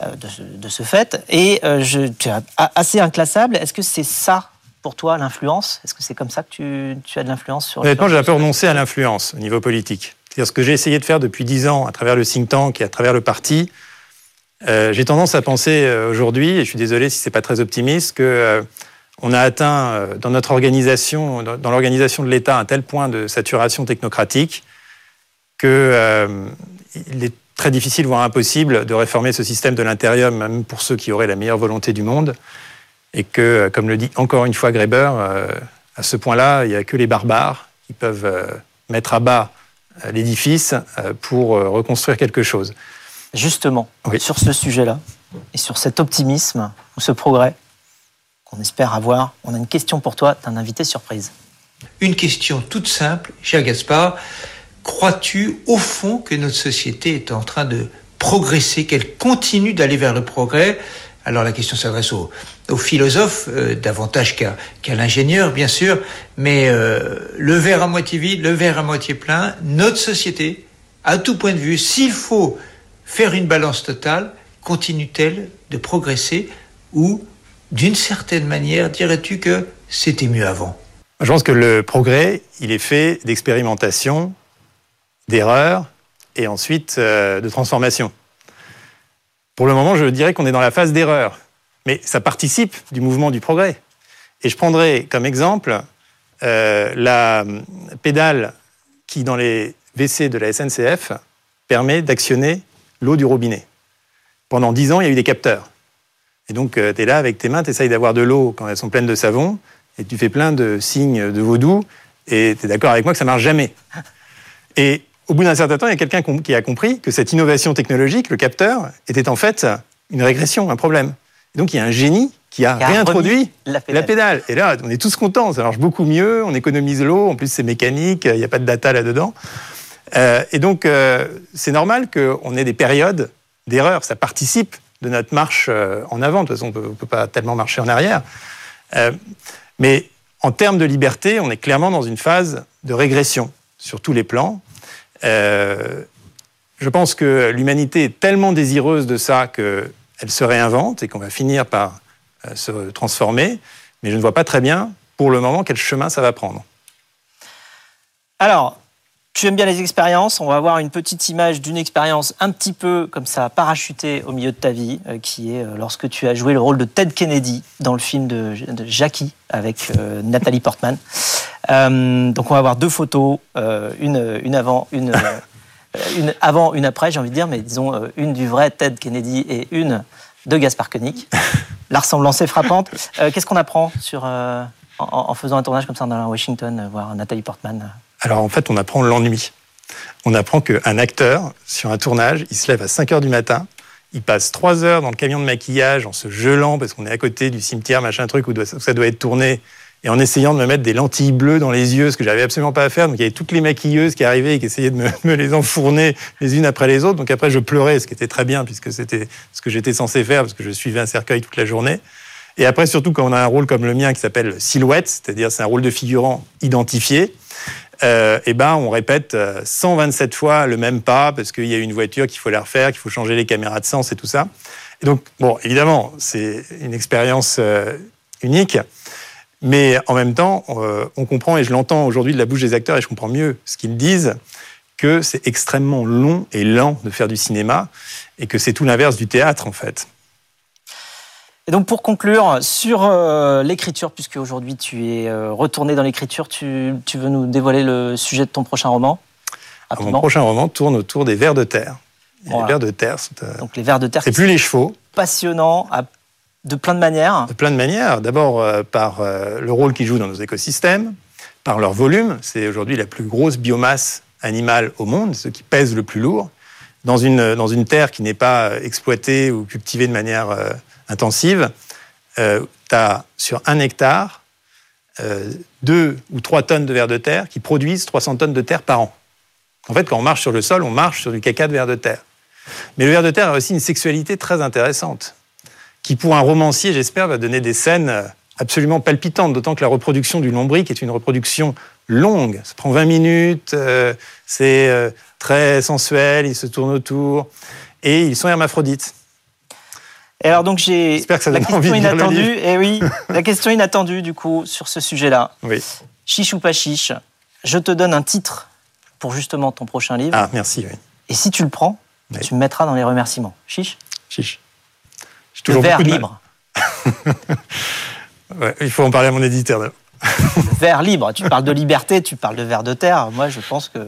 de, ce, fait. Et je, tu es assez inclassable. Est-ce que c'est ça pour toi l'influence? Est-ce que c'est comme ça que tu, as de l'influence sur
Honnêtement, j'ai un peu renoncé à l'influence au niveau politique. C'est-à-dire ce que j'ai essayé de faire depuis dix ans à travers le think tank et à travers le parti. j'ai tendance à penser aujourd'hui, et je suis désolé si c'est pas très optimiste, que on a atteint euh, dans notre organisation, dans l'organisation de l'État, un tel point de saturation technocratique euh, est très difficile, voire impossible, de réformer ce système de l'intérieur, même pour ceux qui auraient la meilleure volonté du monde. Et que, euh, comme le dit encore une fois Greber, à ce point-là, il n'y a que les barbares qui peuvent mettre à bas l'édifice pour reconstruire quelque chose.
Justement, sur ce sujet-là, et sur cet optimisme ou ce progrès, qu'on espère avoir. On a une question pour toi d'un invité surprise.
Une question toute simple, cher Gaspard. Crois-tu au fond que notre société est en train de progresser, qu'elle continue d'aller vers le progrès? Alors la question s'adresse aux, philosophes euh, davantage qu'à l'ingénieur, bien sûr, mais euh, le verre à moitié vide, le verre à moitié plein, notre société, à tout point de vue, s'il faut faire une balance totale, continue-t-elle de progresser ou d'une certaine manière, dirais-tu que c'était mieux avant?
Je pense que le progrès, il est fait d'expérimentation, d'erreurs et ensuite euh, de transformation. Pour le moment, je dirais qu'on est dans la phase d'erreur, mais ça participe du mouvement du progrès. Et je prendrai comme exemple euh, la pédale qui, dans les WC de la SNCF, permet d'actionner l'eau du robinet. Pendant dix ans, il y a eu des capteurs. Et donc, euh, tu es là avec tes mains, tu essayes d'avoir de l'eau quand elles sont pleines de savon, et tu fais plein de signes de vaudou, et tu es d'accord avec moi que ça marche jamais. Et au bout d'un certain temps, il y a quelqu'un qui a compris que cette innovation technologique, le capteur, était en fait une régression, un problème. Et donc, il y a un génie qui a, réintroduit la pédale. Et là, on est tous contents, ça marche beaucoup mieux, on économise l'eau, en plus c'est mécanique, il n'y a pas de data là-dedans. Euh, et donc, euh, c'est normal qu'on ait des périodes d'erreur, ça participe de notre marche euh, en avant. De toute façon, on ne peut pas tellement marcher en arrière. Euh, mais en termes de liberté, on est clairement dans une phase de régression sur tous les plans. Euh, je pense que l'humanité est tellement désireuse de ça qu'elle se réinvente et qu'on va finir par se transformer. Mais je ne vois pas très bien, pour le moment, quel chemin ça va prendre.
Alors, tu aimes bien les expériences. On va avoir une petite image d'une expérience un petit peu comme ça, parachutée au milieu de ta vie, euh, qui est euh, lorsque tu as joué le rôle de Ted Kennedy dans le film de, Jackie avec euh, Nathalie Portman. Donc on va avoir deux photos, une, une avant, une, une avant, une après, j'ai envie de dire, mais disons une du vrai Ted Kennedy et une de Gaspard Koenig. La ressemblance est frappante. Qu'est-ce qu'on apprend sur, en, en, faisant un tournage comme ça dans Washington, voir Nathalie Portman
alors en fait, on apprend l'ennui. On apprend qu'un acteur, sur un tournage, il se lève à 5 heures du matin, il passe 3 heures dans le camion de maquillage en se gelant parce qu'on est à côté du cimetière, machin truc, où ça doit être tourné, et en essayant de me mettre des lentilles bleues dans les yeux, ce que j'avais absolument pas à faire. Donc il y avait toutes les maquilleuses qui arrivaient et qui essayaient de me, les enfourner les unes après les autres. Donc après, je pleurais, ce qui était très bien puisque c'était ce que j'étais censé faire parce que je suivais un cercueil toute la journée. Et après, surtout quand on a un rôle comme le mien qui s'appelle silhouette, c'est-à-dire c'est un rôle de figurant identifié, euh, eh ben, on répète 127 euh, fois le même pas parce qu'il y a une voiture qu'il faut la refaire, qu'il faut changer les caméras de sens et tout ça. Et donc, bon, évidemment, c'est une expérience euh, unique, mais en même temps, on comprend, et je l'entends aujourd'hui de la bouche des acteurs, et je comprends mieux ce qu'ils disent, que c'est extrêmement long et lent de faire du cinéma, et que c'est tout l'inverse du théâtre, en fait.
Et donc pour conclure sur euh, l'écriture, puisque aujourd'hui tu es euh, retourné dans l'écriture, tu, veux nous dévoiler le sujet de ton prochain roman
Mon prochain roman tourne autour des vers de terre. Les vers de terre sont,
euh, donc les vers de terre.
C'est plus les chevaux.
Passionnant de plein de manières.
De plein de manières. D'abord par le rôle qu'ils jouent dans nos écosystèmes, par leur volume. C'est aujourd'hui la plus grosse biomasse animale au monde, ce qui pèse le plus lourd. Dans une, dans une terre qui n'est pas exploitée ou cultivée de manière intensive, euh, tu as sur un hectare euh, deux ou trois tonnes de vers de terre qui produisent 300 tonnes de terre par an. En fait, quand on marche sur le sol, on marche sur du caca de vers de terre. Mais le ver de terre a aussi une sexualité très intéressante, qui pour un romancier, j'espère, va donner des scènes absolument palpitantes, d'autant que la reproduction du lombric est une reproduction longue. Ça prend 20 minutes, euh, c'est très sensuel, ils se tournent autour, et ils sont hermaphrodites.
Et alors donc j'ai la question inattendue. Et eh oui, la question inattendue du coup sur ce sujet-là.
Oui.
Chiche ou pas chiche Je te donne un titre pour justement ton prochain livre.
Ah merci. Oui.
Et si tu le prends, tu me mettras dans les remerciements. Chiche?
Chiche.
Le vers libre.
il faut en parler à mon éditeur.
vers libre. Tu parles de liberté, tu parles de vers de terre. Moi, je pense que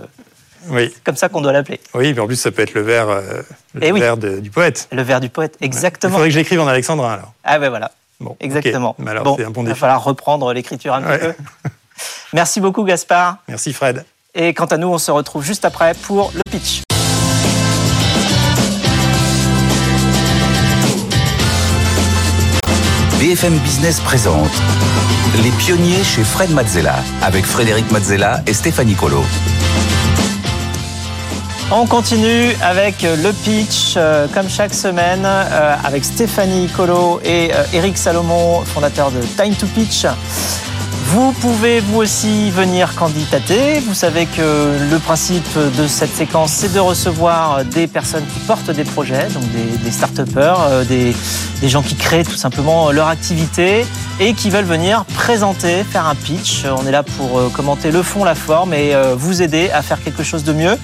oui.
C'est comme ça qu'on doit l'appeler.
Oui, mais en plus, ça peut être le verre, euh, le du poète.
Le verre du poète, exactement. Il
faudrait que j'écrive en alexandrin, alors.
Ah ben voilà. Bon, exactement.
Mais alors, c'est un bon défi.
Il va falloir reprendre l'écriture un petit peu. Merci beaucoup, Gaspard.
Merci, Fred.
Et quant à nous, on se retrouve juste après pour le pitch.
BFM Business présente Les pionniers chez Fred Mazzella avec Frédéric Mazzella et Stéphanie Colo.
On continue avec le pitch, euh, comme chaque semaine, euh, avec Stéphanie Colo et euh, Eric Salomon, fondateur de Time to Pitch. Vous pouvez vous aussi venir candidater. Vous savez que le principe de cette séquence, c'est de recevoir des personnes qui portent des projets, donc des, start-upers, euh, des, des, gens qui créent tout simplement leur activité et qui veulent venir présenter, faire un pitch. On est là pour euh, commenter le fond, la forme et euh, vous aider à faire quelque chose de mieux.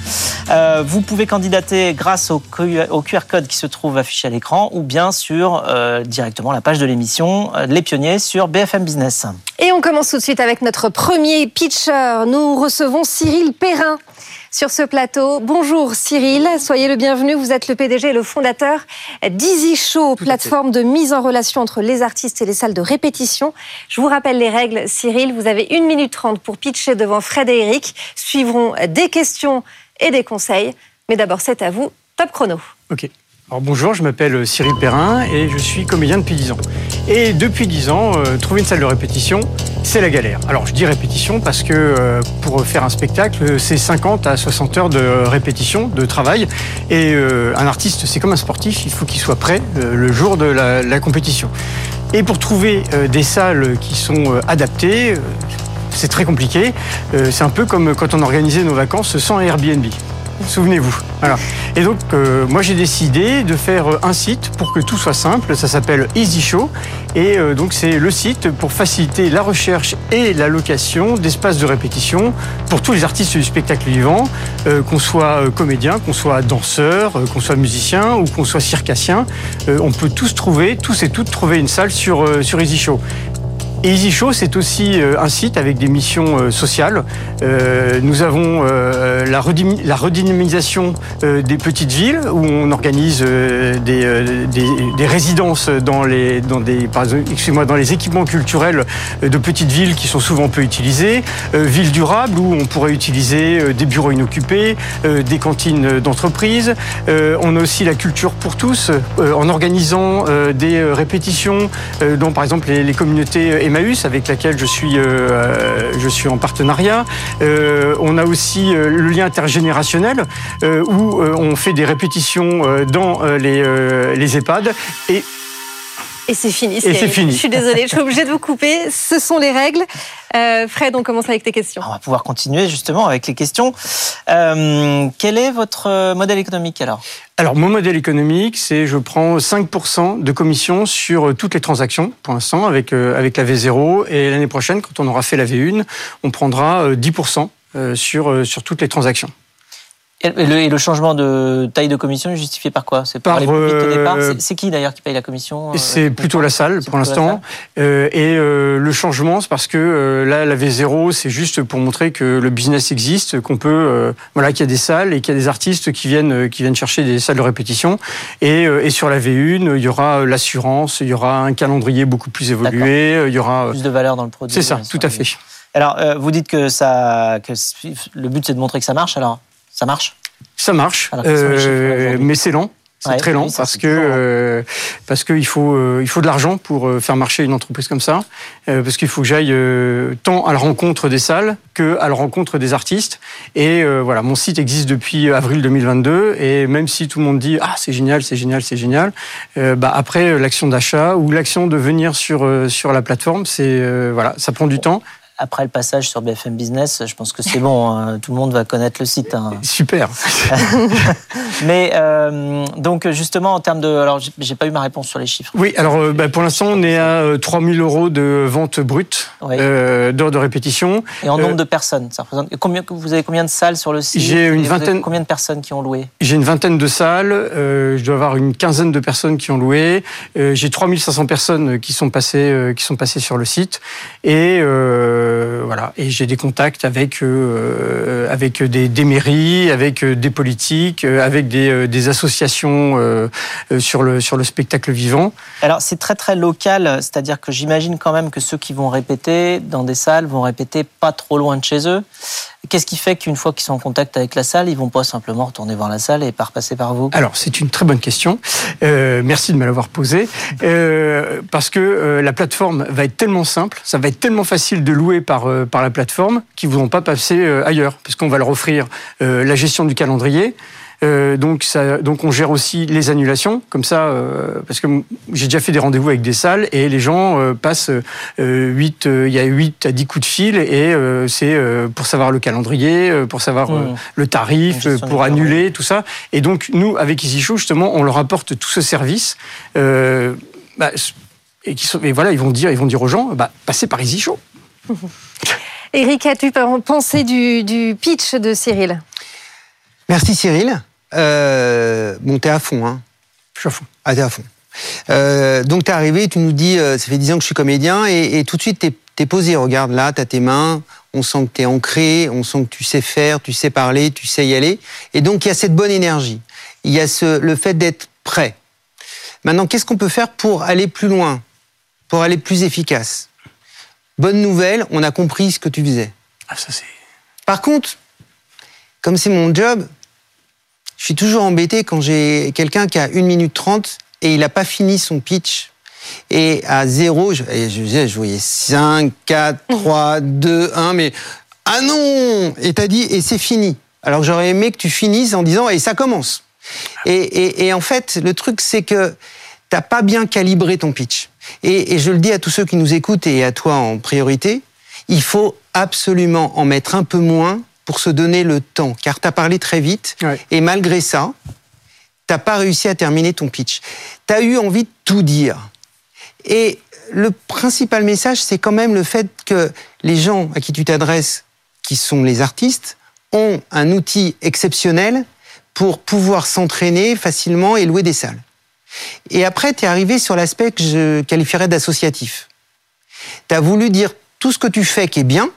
Vous pouvez candidater grâce au QR code qui se trouve affiché à l'écran ou bien sur directement la page de l'émission Les Pionniers sur BFM Business.
Et on commence tout de suite avec notre premier pitcher. Nous recevons Cyril Perrin sur ce plateau. Bonjour Cyril, soyez le bienvenu. Vous êtes le PDG et le fondateur d'Easy Show, plateforme de mise en relation entre les artistes et les salles de répétition. Je vous rappelle les règles, Cyril. Vous avez une minute trente pour pitcher devant Fred et Eric. Suivront des questions et des conseils. Mais d'abord, c'est à vous. Top chrono.
Ok bonjour, je m'appelle Cyril Perrin et je suis comédien depuis 10 ans. Et depuis 10 ans, euh, trouver une salle de répétition, c'est la galère. Alors je dis répétition parce que euh, pour faire un spectacle, c'est 50 à 60 heures de répétition, de travail. Et euh, un artiste, c'est comme un sportif, il faut qu'il soit prêt le jour de la, la, compétition. Et pour trouver des salles qui sont adaptées, c'est très compliqué. c'est un peu comme quand on organisait nos vacances sans Airbnb. Souvenez-vous. Et donc, euh, moi, j'ai décidé de faire euh, un site pour que tout soit simple. Ça s'appelle Easy Show. Et euh, donc, c'est le site pour faciliter la recherche et la location d'espaces de répétition pour tous les artistes du spectacle vivant, qu'on soit comédien, qu'on soit danseur, qu'on soit musicien ou qu'on soit circassien. on peut tous trouver, tous et toutes trouver une salle sur, sur Easy Show. Easy Show, c'est aussi euh, un site avec des missions euh, sociales. Euh, nous avons la, redynamisation des petites villes où on organise des, résidences dans les, dans des, excusez-moi, dans les équipements culturels de petites villes qui sont souvent peu utilisées. Ville durable où on pourrait utiliser des bureaux inoccupés, des cantines d'entreprise. on a aussi la culture pour tous en organisant des répétitions dans par exemple les, les communautés avec laquelle je suis, euh, euh, je suis en partenariat. Euh, on a aussi le lien intergénérationnel où on fait des répétitions dans les, les EHPAD et
Et c'est fini.
Et c'est fini.
Je suis désolée, je suis obligée de vous couper. Ce sont les règles. Euh, Fred, on commence avec tes questions.
On va pouvoir continuer justement avec les questions. Euh, quel est votre modèle économique alors?
Alors, mon modèle économique, c'est je prends 5% de commission sur toutes les transactions pour l'instant avec, euh, avec la V0. Et l'année prochaine, quand on aura fait la V1, on prendra euh, 10% euh, sur, euh, sur toutes les transactions.
Et le, et le changement de taille de commission est justifié par quoi? C'est
Par,
par les au
euh,
départ? C'est- qui d'ailleurs qui paye la commission euh,
C'est plutôt la salle pour
la
l'instant. Euh, et euh, le changement, c'est parce que euh, là, la V0, c'est juste pour montrer que le business existe, qu'on peut, euh, voilà, qu'il y a des salles et qu'il y a des artistes qui viennent, euh, qui viennent chercher des salles de répétition. Et, euh, et sur la V1, il y aura euh, l'assurance, il y aura un calendrier beaucoup plus évolué, euh, il y aura.
Plus de valeur dans le produit.
C'est ça, tout à fait.
Alors, euh, vous dites que ça, que le but c'est de montrer que ça marche. Alors, ça marche?
Ça marche, euh, mais c'est lent. C'est
Ouais,
très lent
oui, ça,
parce que euh, parce qu'il faut euh, il faut de l'argent pour euh, faire marcher une entreprise comme ça parce qu'il faut que j'aille tant à la rencontre des salles que à la rencontre des artistes. Et voilà mon site existe depuis avril 2022 et même si tout le monde dit ah c'est génial c'est génial c'est génial bah après l'action d'achat ou l'action de venir sur sur la plateforme c'est voilà ça prend du temps
Après le passage sur BFM Business, je pense que c'est bon. hein, tout le monde va connaître le site. hein.
super
Mais euh, donc justement en termes de, alors j'ai- pas eu ma réponse sur les chiffres.
Oui, alors euh, bah, pour l'instant, on est à euh, 3000 euros de vente brute
Oui.
euh, d'heures de répétition.
Et en
Euh,
nombre de personnes, ça représente combien Vous avez combien de salles sur le site?
J'ai une vingtaine-
Combien de personnes qui ont loué?
J'ai une vingtaine de salles, euh, je dois avoir une quinzaine de personnes qui ont loué. Euh, j'ai 3500 personnes qui sont passées, euh, qui sont passées sur le site. Et euh, voilà. Et j'ai des contacts avec euh, avec des, mairies, avec euh, des politiques, euh, avec des, euh, des associations euh, euh, sur le sur le spectacle vivant.
Alors c'est très très local, c'est-à-dire que j'imagine quand même que ceux qui vont répéter dans des salles vont répéter pas trop loin de chez eux. Qu'est-ce qui fait qu'une fois qu'ils sont en contact avec la salle, ils vont pas simplement retourner voir la salle et pas repasser par vous?
Alors, c'est une très bonne question. Euh, merci de me l'avoir posée. Euh, parce que euh, la plateforme va être tellement simple, ça va être tellement facile de louer par, euh, par la plateforme qu'ils ne voudront pas passer euh, ailleurs. Parce qu'on va leur offrir euh, la gestion du calendrier. Euh, donc, ça, donc on gère aussi les annulations, comme ça, euh, parce que j'ai déjà fait des rendez-vous avec des salles et les gens euh, passent euh, 8, euh, il y a 8 à 10 coups de fil et euh, c'est euh, pour savoir le calendrier, pour savoir euh,
Mmh.
le tarif, pour annuler, tout ça. Et donc, nous, avec Easy Show, justement, on leur apporte tout ce service. Euh, bah, et, qui sont, et voilà, ils vont dire, ils vont dire aux gens, bah, passez par Easy Show.
Eric, as-tu pensé du, du pitch de Cyril?
Merci Cyril. Euh, bon, t'es à fond, hein
Je suis à fond.
Ah, t'es à fond. Euh, donc t'es arrivé, tu nous dis, euh, ça fait 10 ans que je suis comédien, et, et tout de suite t'es es posé. Regarde là, t'as tes mains, on sent que t'es ancré, on sent que tu sais faire, tu sais parler, tu sais y aller. Et donc il y a cette bonne énergie. Il y a ce, le fait d'être prêt. Maintenant, qu'est-ce qu'on peut faire pour aller plus loin, pour aller plus efficace? Bonne nouvelle, on a compris ce que tu faisais.
Ah, ça c'est.
Par contre, comme c'est mon job, je suis toujours embêté quand j'ai quelqu'un qui a 1 minute 30 et il n'a pas fini son pitch. Et à zéro, je, voyais 5, 4, 3, 2, 1, mais ah non Et t'as dit, et c'est fini. Alors j'aurais aimé que tu finisses en disant, et ça commence. Et, et- et en fait, le truc, c'est que t'as pas bien calibré ton pitch. Et, et je le dis à tous ceux qui nous écoutent et à toi en priorité, il faut absolument en mettre un peu moins pour se donner le temps, car tu as parlé très vite, et malgré ça, t'as pas réussi à terminer ton pitch. Tu as eu envie de tout dire. Et le principal message, c'est quand même le fait que les gens à qui tu t'adresses, qui sont les artistes, ont un outil exceptionnel pour pouvoir s'entraîner facilement et louer des salles. Et après, tu es arrivé sur l'aspect que je qualifierais d'associatif. Tu as voulu dire tout ce que tu fais qui est bien,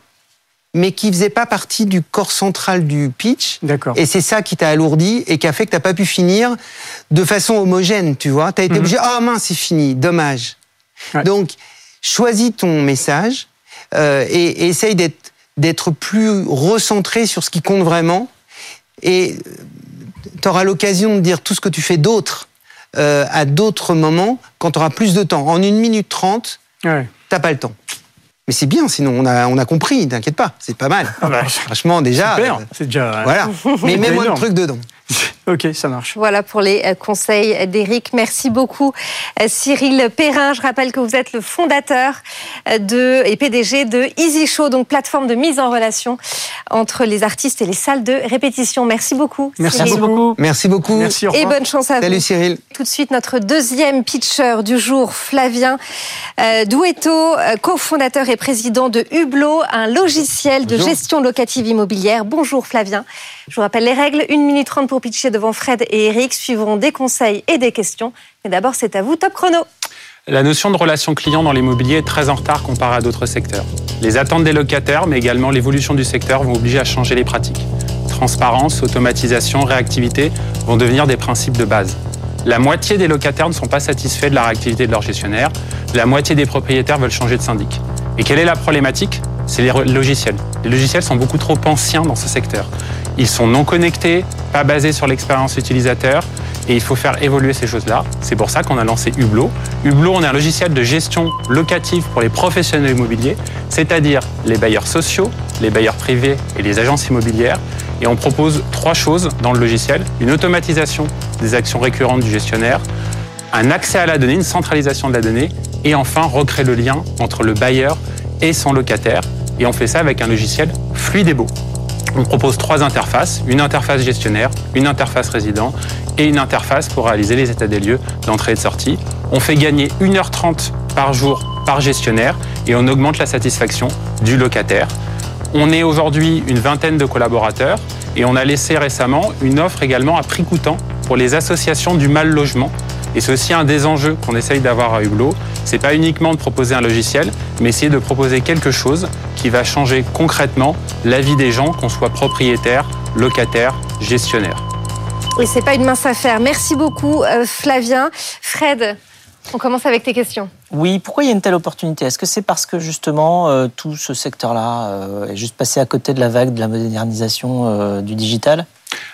mais qui faisait pas partie du corps central du pitch.
D'accord.
Et c'est ça qui t'a alourdi et qui a fait que t'as pas pu finir de façon homogène, tu vois. T'as été
Mhm.
obligé, oh mince, c'est fini, dommage. Donc, choisis ton message euh, et, et essaye d'être d'être plus recentré sur ce qui compte vraiment. Et tu auras l'occasion de dire tout ce que tu fais d'autre euh, à d'autres moments quand tu auras plus de temps. En une minute trente,
Ouais.
t'as pas le temps. Mais c'est bien, sinon on a, on a compris, t'inquiète pas, c'est pas mal.
Ah bah,
Franchement, déjà.
Super,
euh,
c'est déjà.
Voilà. Mais
C'est
mets moins de
énorme.
trucs dedans.
Ok, ça marche.
Voilà pour les euh, conseils d'Éric. Merci beaucoup, euh, Cyril Perrin. Je rappelle que vous êtes le fondateur euh, de, et PDG de Easy Show, donc plateforme de mise en relation entre les artistes et les salles de répétition. Merci beaucoup.
Merci
Cyril.
beaucoup. Merci beaucoup.
Et bonne chance à
Salut
vous.
Cyril.
Tout de suite, notre deuxième pitcher du jour, Flavien Douetto, cofondateur et président de Hublot, un logiciel de
Bonjour.
gestion locative immobilière. Bonjour Flavien. Je vous rappelle les règles. 1 minute 30 pour pitcher devant Fred et Eric. Suivront des conseils et des questions. Mais d'abord, c'est à vous, top chrono.
La notion de relation client dans l'immobilier est très en retard comparé à d'autres secteurs. Les attentes des locataires, mais également l'évolution du secteur vont obliger à changer les pratiques. Transparence, automatisation, réactivité vont devenir des principes de base. La moitié des locataires ne sont pas satisfaits de la réactivité de leur gestionnaire. La moitié des propriétaires veulent changer de syndic. Et quelle est la problématique? C'est les logiciels. Les logiciels sont beaucoup trop anciens dans ce secteur. Ils sont non connectés, pas basés sur l'expérience utilisateur, et il faut faire évoluer ces choses-là. C'est pour ça qu'on a lancé Hublot. Hublot, on est un logiciel de gestion locative pour les professionnels immobiliers, c'est-à-dire les bailleurs sociaux, les bailleurs privés et les agences immobilières. Et on propose trois choses dans le logiciel. Une automatisation des actions récurrentes du gestionnaire, un accès à la donnée, une centralisation de la donnée, et enfin recréer le lien entre le bailleur et son locataire. Et on fait ça avec un logiciel fluide et beau. On propose trois interfaces, une interface gestionnaire, une interface résident et une interface pour réaliser les états des lieux d'entrée et de sortie. On fait gagner 1h30 par jour par gestionnaire et on augmente la satisfaction du locataire. On est aujourd'hui une vingtaine de collaborateurs et on a laissé récemment une offre également à prix coûtant pour les associations du mal logement. Et c'est aussi un des enjeux qu'on essaye d'avoir à Hublot. C'est pas uniquement de proposer un logiciel, mais essayer de proposer quelque chose qui va changer concrètement la vie des gens, qu'on soit propriétaire, locataire, gestionnaire.
Et c'est pas une mince affaire. Merci beaucoup, euh, Flavien. Fred, on commence avec tes questions.
Oui, pourquoi il y a une telle opportunité? Est-ce que c'est parce que justement euh, tout ce secteur-là euh, est juste passé à côté de la vague de la modernisation euh, du digital?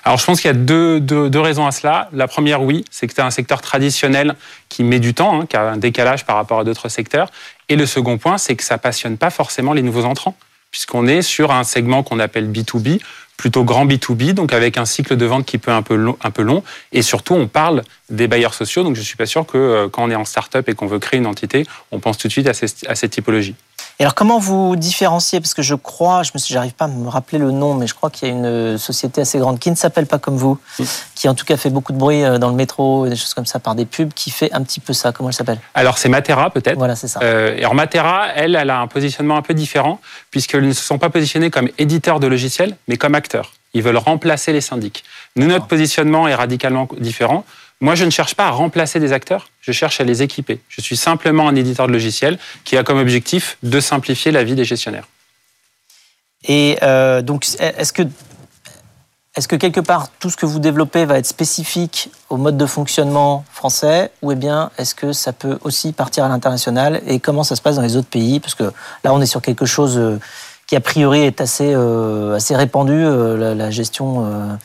Alors je pense qu'il y a deux, deux- deux raisons à cela. La première, oui, c'est que c'est un secteur traditionnel qui met du temps, hein, qui a un décalage par rapport à d'autres secteurs. Et le second point, c'est que ça passionne pas forcément les nouveaux entrants, puisqu'on est sur un segment qu'on appelle B2B, plutôt grand B2B, donc avec un cycle de vente qui peut un peu long, un peu long. Et surtout, on parle des bailleurs sociaux, donc je suis pas sûr que euh, quand on est en start-up et qu'on veut créer une entité, on pense tout de suite à cette typologie.
Et alors comment vous différenciez? Parce que je crois, je me suis, j'arrive pas à me rappeler le nom, mais je crois qu'il y a une euh, société assez grande qui ne s'appelle pas comme vous, qui en tout cas fait beaucoup de bruit euh, dans le métro et des choses comme ça par des pubs, qui fait un petit peu ça. Comment elle s'appelle?
Alors c'est Matera peut-être.
Voilà, c'est ça.
Euh, et alors Matera, elle, elle a un positionnement un peu différent puisqu'ils ne se sont pas positionnés comme éditeurs de logiciels, mais comme acteurs. Ils veulent remplacer les syndics. Nous, notre positionnement est radicalement différent. Moi, je ne cherche pas à remplacer des acteurs, je cherche à les équiper. Je suis simplement un éditeur de logiciels qui a comme objectif de simplifier la vie des gestionnaires.
Et euh, donc, est-ce que, est-ce que quelque part tout ce que vous développez va être spécifique au mode de fonctionnement français, ou eh bien est-ce que ça peut aussi partir à l'international Et comment ça se passe dans les autres pays? Parce que là, on est sur quelque chose euh, qui a priori est assez euh, assez répandu, la gestion.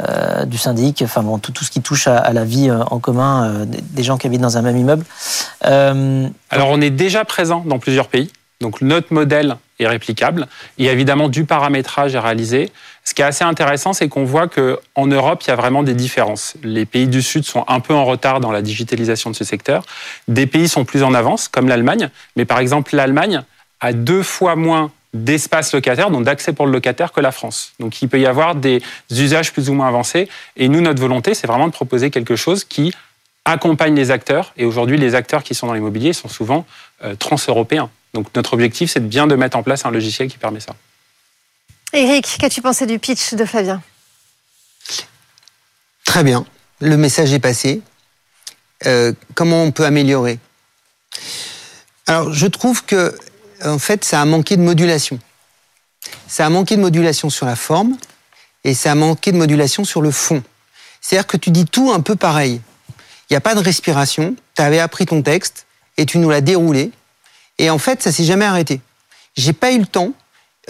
Euh, du syndic, enfin bon, tout, ce qui touche à, la vie euh, en commun euh, des, gens qui habitent dans un même immeuble.
Alors, on est déjà présent dans plusieurs pays. Donc, notre modèle est réplicable. Il y a évidemment du paramétrage à réaliser. Ce qui est assez intéressant, c'est qu'on voit qu'en Europe, il y a vraiment des différences. Les pays du Sud sont un peu en retard dans la digitalisation de ce secteur. Des pays sont plus en avance, comme l'Allemagne. Mais par exemple, l'Allemagne a deux fois moins d'espace locataire, donc d'accès pour le locataire, que la France. Donc il peut y avoir des usages plus ou moins avancés. Et nous, notre volonté, c'est vraiment de proposer quelque chose qui accompagne les acteurs. Et aujourd'hui, les acteurs qui sont dans l'immobilier sont souvent euh, trans-européens. Donc notre objectif, c'est de bien de mettre en place un logiciel qui permet ça.
Eric, qu'as-tu pensé du pitch de Flavien
Très bien. Le message est passé. Euh, comment on peut améliorer? Alors, je trouve que, en fait, ça a manqué de modulation. Ça a manqué de modulation sur la forme et ça a manqué de modulation sur le fond. C'est-à-dire que tu dis tout un peu pareil. Il n'y a pas de respiration. Tu avais appris ton texte et tu nous l'as déroulé. Et en fait, ça s'est jamais arrêté. J'ai pas eu le temps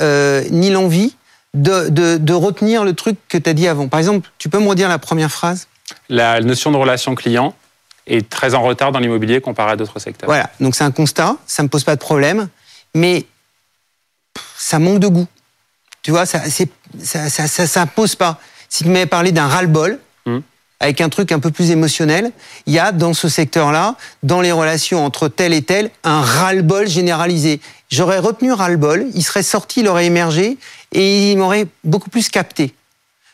euh, ni l'envie de, de, de retenir le truc que tu as dit avant. Par exemple, tu peux me redire la première phrase?
La notion de relation client est très en retard dans l'immobilier comparé à d'autres secteurs.
Voilà, donc c'est un constat, ça me pose pas de problème, mais ça manque de goût. Tu vois, ça, ça, ça, ça, ça pose pas. Si tu m'avais parlé d'un ras-le-bol,
Hmm.
avec un truc un peu plus émotionnel, il y a dans ce secteur-là, dans les relations entre tel et tel, un ras-le-bol généralisé. J'aurais retenu ras-le-bol, il serait sorti, il aurait émergé, et il m'aurait beaucoup plus capté.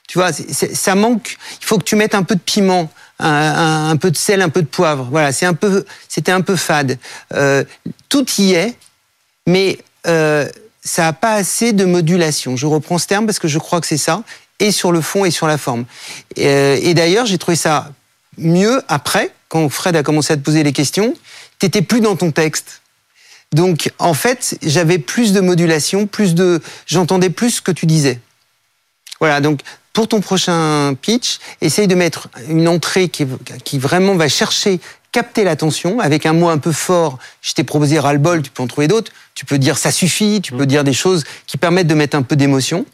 Tu vois, c'est- c'est- ça manque. Il faut que tu mettes un peu de piment, un, un- un peu de sel, un peu de poivre. Voilà, c'est un peu, c'était un peu fade. Euh, tout y est, mais euh, ça n'a pas assez de modulation. Je reprends ce terme parce que je crois que c'est ça, et sur le fond et sur la forme. Euh, et d'ailleurs, j'ai trouvé ça mieux après, quand Fred a commencé à te poser les questions. T'étais plus dans ton texte. Donc, en fait, j'avais plus de modulation, plus de, j'entendais plus ce que tu disais. Voilà, donc pour ton prochain pitch, essaye de mettre une entrée qui, qui vraiment va chercher, capter l'attention avec un mot un peu fort. Je t'ai proposé ras-le-bol, tu peux en trouver d'autres. Tu peux dire ça suffit, tu peux dire des choses qui permettent de mettre un peu d'émotion.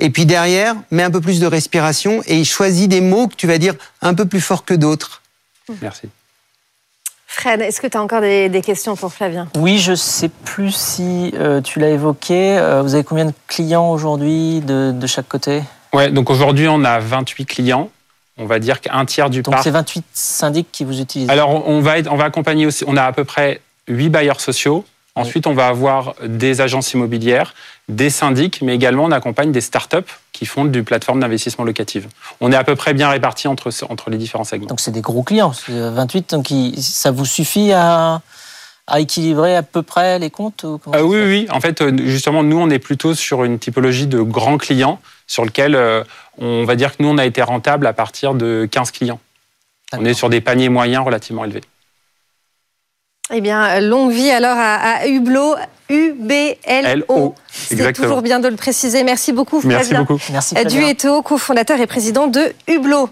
Et puis derrière, mets un peu plus de respiration et choisis des mots que tu vas dire un peu plus fort que d'autres.
Merci.
Fred, est-ce que tu as encore des, des questions pour Flavien?
Oui, je sais plus si euh, tu l'as évoqué. Euh, vous avez combien de clients aujourd'hui de, de chaque côté?
Ouais, donc aujourd'hui, on a 28 clients. On va dire qu'un tiers du
Donc
parc.
c'est 28 syndics qui vous utilisent.
Alors, on va, être- on va accompagner aussi. On a à peu près 8 bailleurs sociaux. Ensuite, on va avoir des agences immobilières, des syndics, mais également on accompagne des startups qui font du plateforme d'investissement locative. On est à peu près bien répartis entre, entre les différents segments.
Donc c'est des gros clients, c'est 28. Donc ça vous suffit à, à équilibrer à peu près les comptes ou
Euh, oui, oui. En fait, euh, justement, nous, on est plutôt sur une typologie de grands clients sur lequel euh, on va dire que nous, on a été rentable à partir de 15 clients. On est sur des paniers moyens relativement élevés.
Eh bien, longue vie alors à, Hublot, U-B-L-O.
L-O,
C'est
exactement.
toujours bien de le préciser. Merci beaucoup,
Merci
Flavien.
beaucoup.
Merci,
Euh,
Flavien.
Duetto, cofondateur et président de Hublot.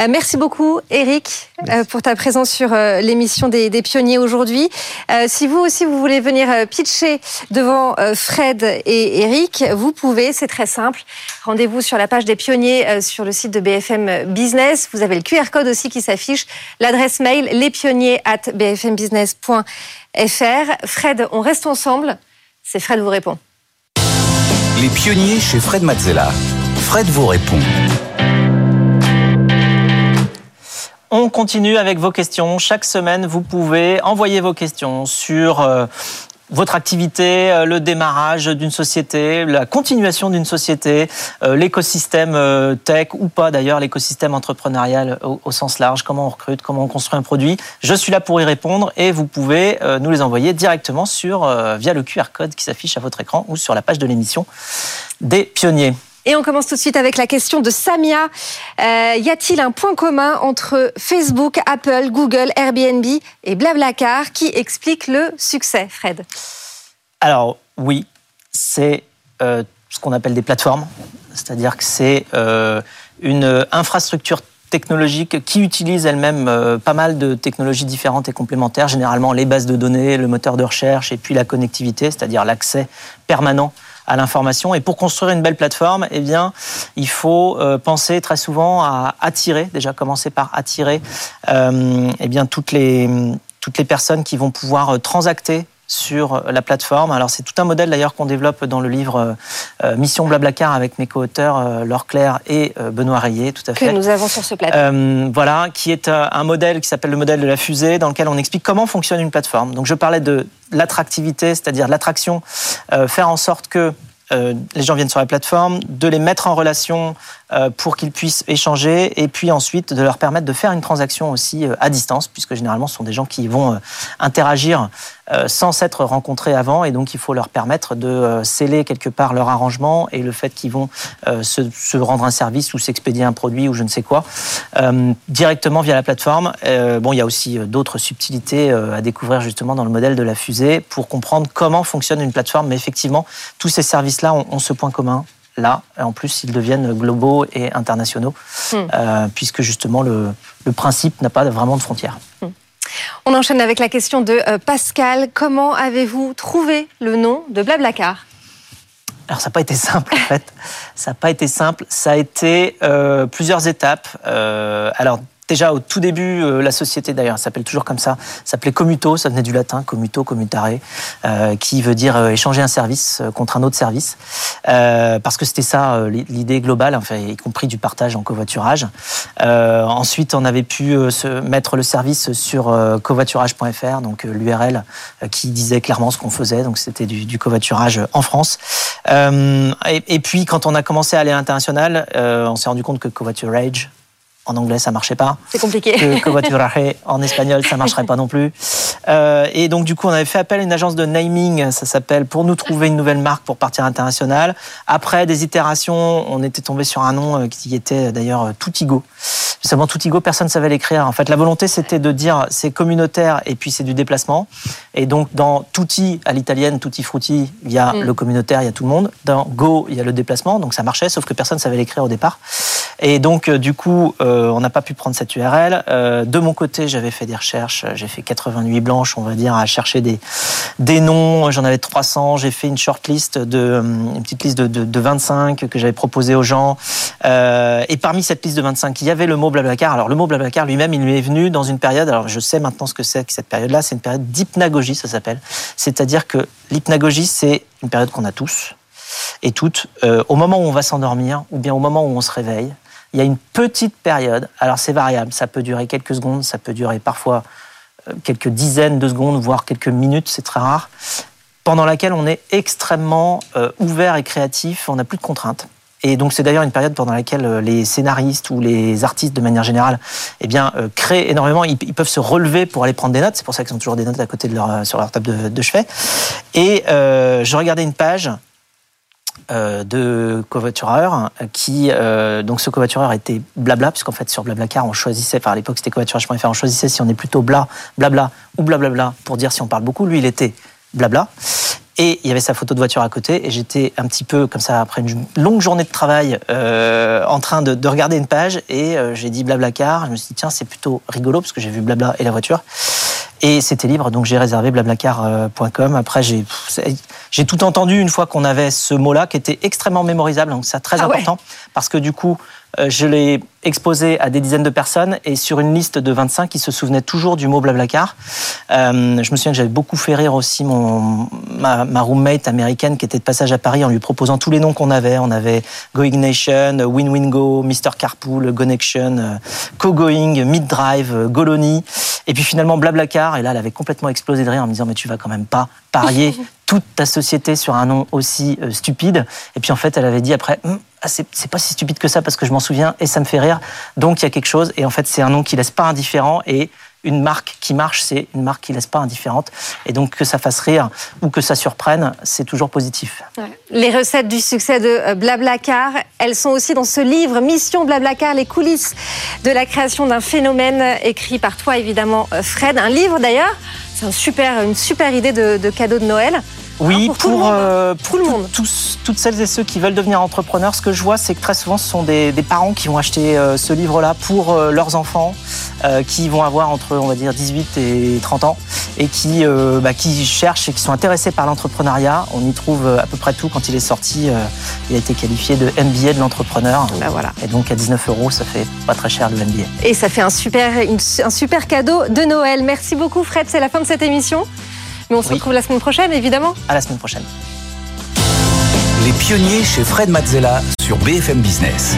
Euh, merci beaucoup, Eric, euh, pour ta présence sur euh, l'émission des, des pionniers aujourd'hui. Euh, si vous aussi, vous voulez venir euh, pitcher devant euh, Fred et Eric, vous pouvez, c'est très simple. Rendez-vous sur la page des pionniers euh, sur le site de BFM Business. Vous avez le QR code aussi qui s'affiche, l'adresse mail lespionniers at bfmbusiness.fr. Fred, on reste ensemble. C'est Fred vous répond.
Les pionniers chez Fred Mazzella. Fred vous répond.
On continue avec vos questions. Chaque semaine, vous pouvez envoyer vos questions sur euh, votre activité, euh, le démarrage d'une société, la continuation d'une société, euh, l'écosystème euh, tech ou pas d'ailleurs, l'écosystème entrepreneurial au, sens large, comment on recrute, comment on construit un produit. Je suis là pour y répondre et vous pouvez nous les envoyer directement sur via le QR code qui s'affiche à votre écran ou sur la page de l'émission des pionniers.
Et on commence tout de suite avec la question de Samia. Euh, y a-t-il un point commun entre Facebook, Apple, Google, Airbnb et Blablacar qui explique le succès, Fred?
Alors oui, c'est euh, ce qu'on appelle des plateformes, c'est-à-dire que c'est euh, une infrastructure technologique qui utilise elle-même pas mal de technologies différentes et complémentaires, généralement les bases de données, le moteur de recherche et puis la connectivité, c'est-à-dire l'accès permanent à l'information. Et pour construire une belle plateforme, eh bien, il faut euh, penser très souvent à attirer, déjà commencer par attirer, euh, eh bien, toutes les, toutes les personnes qui vont pouvoir euh, transacter sur la plateforme. Alors c'est tout un modèle d'ailleurs qu'on développe dans le livre euh, Mission Blablacar avec mes co-auteurs euh, Laure Claire et euh, Benoît Rayet, tout à
que
fait.
nous avons sur ce plateau
Euh, voilà, qui est euh, un modèle qui s'appelle le modèle de la fusée, dans lequel on explique comment fonctionne une plateforme. Donc je parlais de l'attractivité, c'est-à-dire l'attraction, euh, faire en sorte que euh, les gens viennent sur la plateforme, de les mettre en relation euh, pour qu'ils puissent échanger, et puis ensuite de leur permettre de faire une transaction aussi euh, à distance, puisque généralement ce sont des gens qui vont euh, interagir euh, sans s'être rencontrés avant, et donc il faut leur permettre de euh, sceller quelque part leur arrangement et le fait qu'ils vont euh, se, se rendre un service ou s'expédier un produit ou je ne sais quoi euh, directement via la plateforme. Euh, bon, il y a aussi euh, d'autres subtilités euh, à découvrir justement dans le modèle de la fusée pour comprendre comment fonctionne une plateforme. Mais effectivement, tous ces services-là ont, ont ce point commun. Là, Et en plus, ils deviennent globaux et internationaux,
Hmm.
euh, puisque justement le, le principe n'a pas vraiment de frontières.
On enchaîne avec la question de euh, Pascal. Comment avez-vous trouvé le nom de Blablacar?
Alors ça n'a pas été simple en fait. Ça n'a pas été simple. Ça a été euh, plusieurs étapes. Euh, alors déjà au tout début, euh, la société d'ailleurs s'appelle toujours comme ça, s'appelait Commuto, ça venait du latin, commuto, commutare, euh, qui veut dire euh, échanger un service contre un autre service, parce que c'était ça l'idée globale, y compris du partage en covoiturage. ensuite, on avait pu mettre le service sur covoiturage.fr, donc l'URL qui disait clairement ce qu'on faisait, donc c'était du, covoiturage en France. Et, et, puis, quand on a commencé à aller à l'international, on s'est rendu compte que covoiturage en anglais, ça marchait pas.
C'est compliqué.
Que en espagnol, ça marcherait pas non plus. Euh, et donc, du coup, on avait fait appel à une agence de naming, ça s'appelle, pour nous trouver une nouvelle marque pour partir international. Après des itérations, on était tombé sur un nom euh, qui était d'ailleurs euh, Toutigo. Seulement Toutigo, personne ne savait l'écrire. En fait, la volonté, c'était de dire c'est communautaire et puis c'est du déplacement. Et donc, dans Tutti, à l'italienne, Tutti Frutti, il y a mm. le communautaire, il y a tout le monde. Dans Go, il y a le déplacement. Donc, ça marchait, sauf que personne ne savait l'écrire au départ. Et donc, du coup, on n'a pas pu prendre cette URL. de mon côté, j'avais fait des recherches. J'ai fait 88 blanches, on va dire, à chercher des, des noms. J'en avais 300. J'ai fait une shortlist de, une petite liste de, de, 25 que j'avais proposé aux gens. Euh, et parmi cette liste de 25, il y avait le mot Alors, le mot Blablacar lui-même, il lui est venu dans une période. Alors, je sais maintenant ce que c'est que cette période-là. C'est une période d'hypnagogie, ça s'appelle. C'est-à-dire que l'hypnagogie, c'est une période qu'on a tous et toutes, euh, au moment où on va s'endormir ou bien au moment où on se réveille, il y a une petite période, alors c'est variable, ça peut durer quelques secondes, ça peut durer parfois euh, quelques dizaines de secondes, voire quelques minutes, c'est très rare, pendant laquelle on est extrêmement euh, ouvert et créatif, on n'a plus de contraintes. Et donc c'est d'ailleurs une période pendant laquelle euh, les scénaristes ou les artistes de manière générale eh bien, créent énormément, ils, peuvent se relever pour aller prendre des notes, c'est pour ça qu'ils ont toujours des notes à côté de leur, sur leur table de, chevet. Et je regardais une page euh, de covoitureurs qui euh, donc ce covoitureur était blabla puisqu'en fait sur Blablacar on choisissait enfin à l'époque c'était covoiturage.fr on choisissait si on est plutôt bla blabla ou blablabla pour dire si on parle beaucoup. Lui il était blabla et il y avait sa photo de voiture à côté. Et j'étais un petit peu comme ça après une longue journée de travail euh, en train de, de, regarder une page. Et j'ai dit blablacar je me suis dit tiens c'est plutôt rigolo parce que j'ai vu blabla et la voiture. Et c'était libre, donc j'ai réservé blablacar.com. Après, j'ai j'ai tout entendu une fois qu'on avait ce mot-là qui était extrêmement mémorisable, donc c'est très ah important. Parce que du coup, euh, je l'ai exposé à des dizaines de personnes et sur une liste de 25 qui se souvenaient toujours du mot Blablacar. Euh, je me souviens que j'avais beaucoup fait rire aussi mon, ma, ma, roommate américaine qui était de passage à Paris en lui proposant tous les noms qu'on avait. On avait Going Nation, Win Win Go, Mr Carpool, Connection, euh, Co-Going, Mid Drive, Goloni. Et puis finalement Blablacar. Et là, elle avait complètement explosé de rire en me disant mais tu vas quand même pas parier toute ta société sur un nom aussi stupide. Et puis en fait, elle avait dit après, hum, ah, c'est pas si stupide que ça parce que je m'en souviens et ça me fait rire. Donc il y a quelque chose et en fait c'est un nom qui laisse pas indifférent et une marque qui marche, c'est une marque qui laisse pas indifférente. Et donc que ça fasse rire ou que ça surprenne, c'est toujours positif.
Les recettes du succès de euh, Blablacar, elles sont aussi dans ce livre Mission Blablacar, les coulisses de la création d'un phénomène écrit par toi évidemment euh, Fred. Un livre d'ailleurs, c'est un super, une super idée de, de cadeau de Noël.
Oui,
pour, tout, le monde, euh,
Tous, toutes celles et ceux qui veulent devenir entrepreneurs, ce que je vois, c'est que très souvent, ce sont des, parents qui vont acheter euh, ce livre-là pour euh, leurs enfants, qui vont avoir entre, on va dire, 18 et 30 ans, et qui, bah, qui cherchent et qui sont intéressés par l'entrepreneuriat. On y trouve à peu près tout. Quand il est sorti, il a été qualifié de MBA de l'entrepreneur.
Bah, voilà.
Et donc, à 19 euros, ça fait pas très cher le MBA.
Et ça fait un super, un super cadeau de Noël. Merci beaucoup, Fred. C'est la fin de cette émission. Mais on se retrouve la semaine prochaine, évidemment.
À la semaine prochaine.
Les pionniers chez Fred Mazzella sur BFM Business.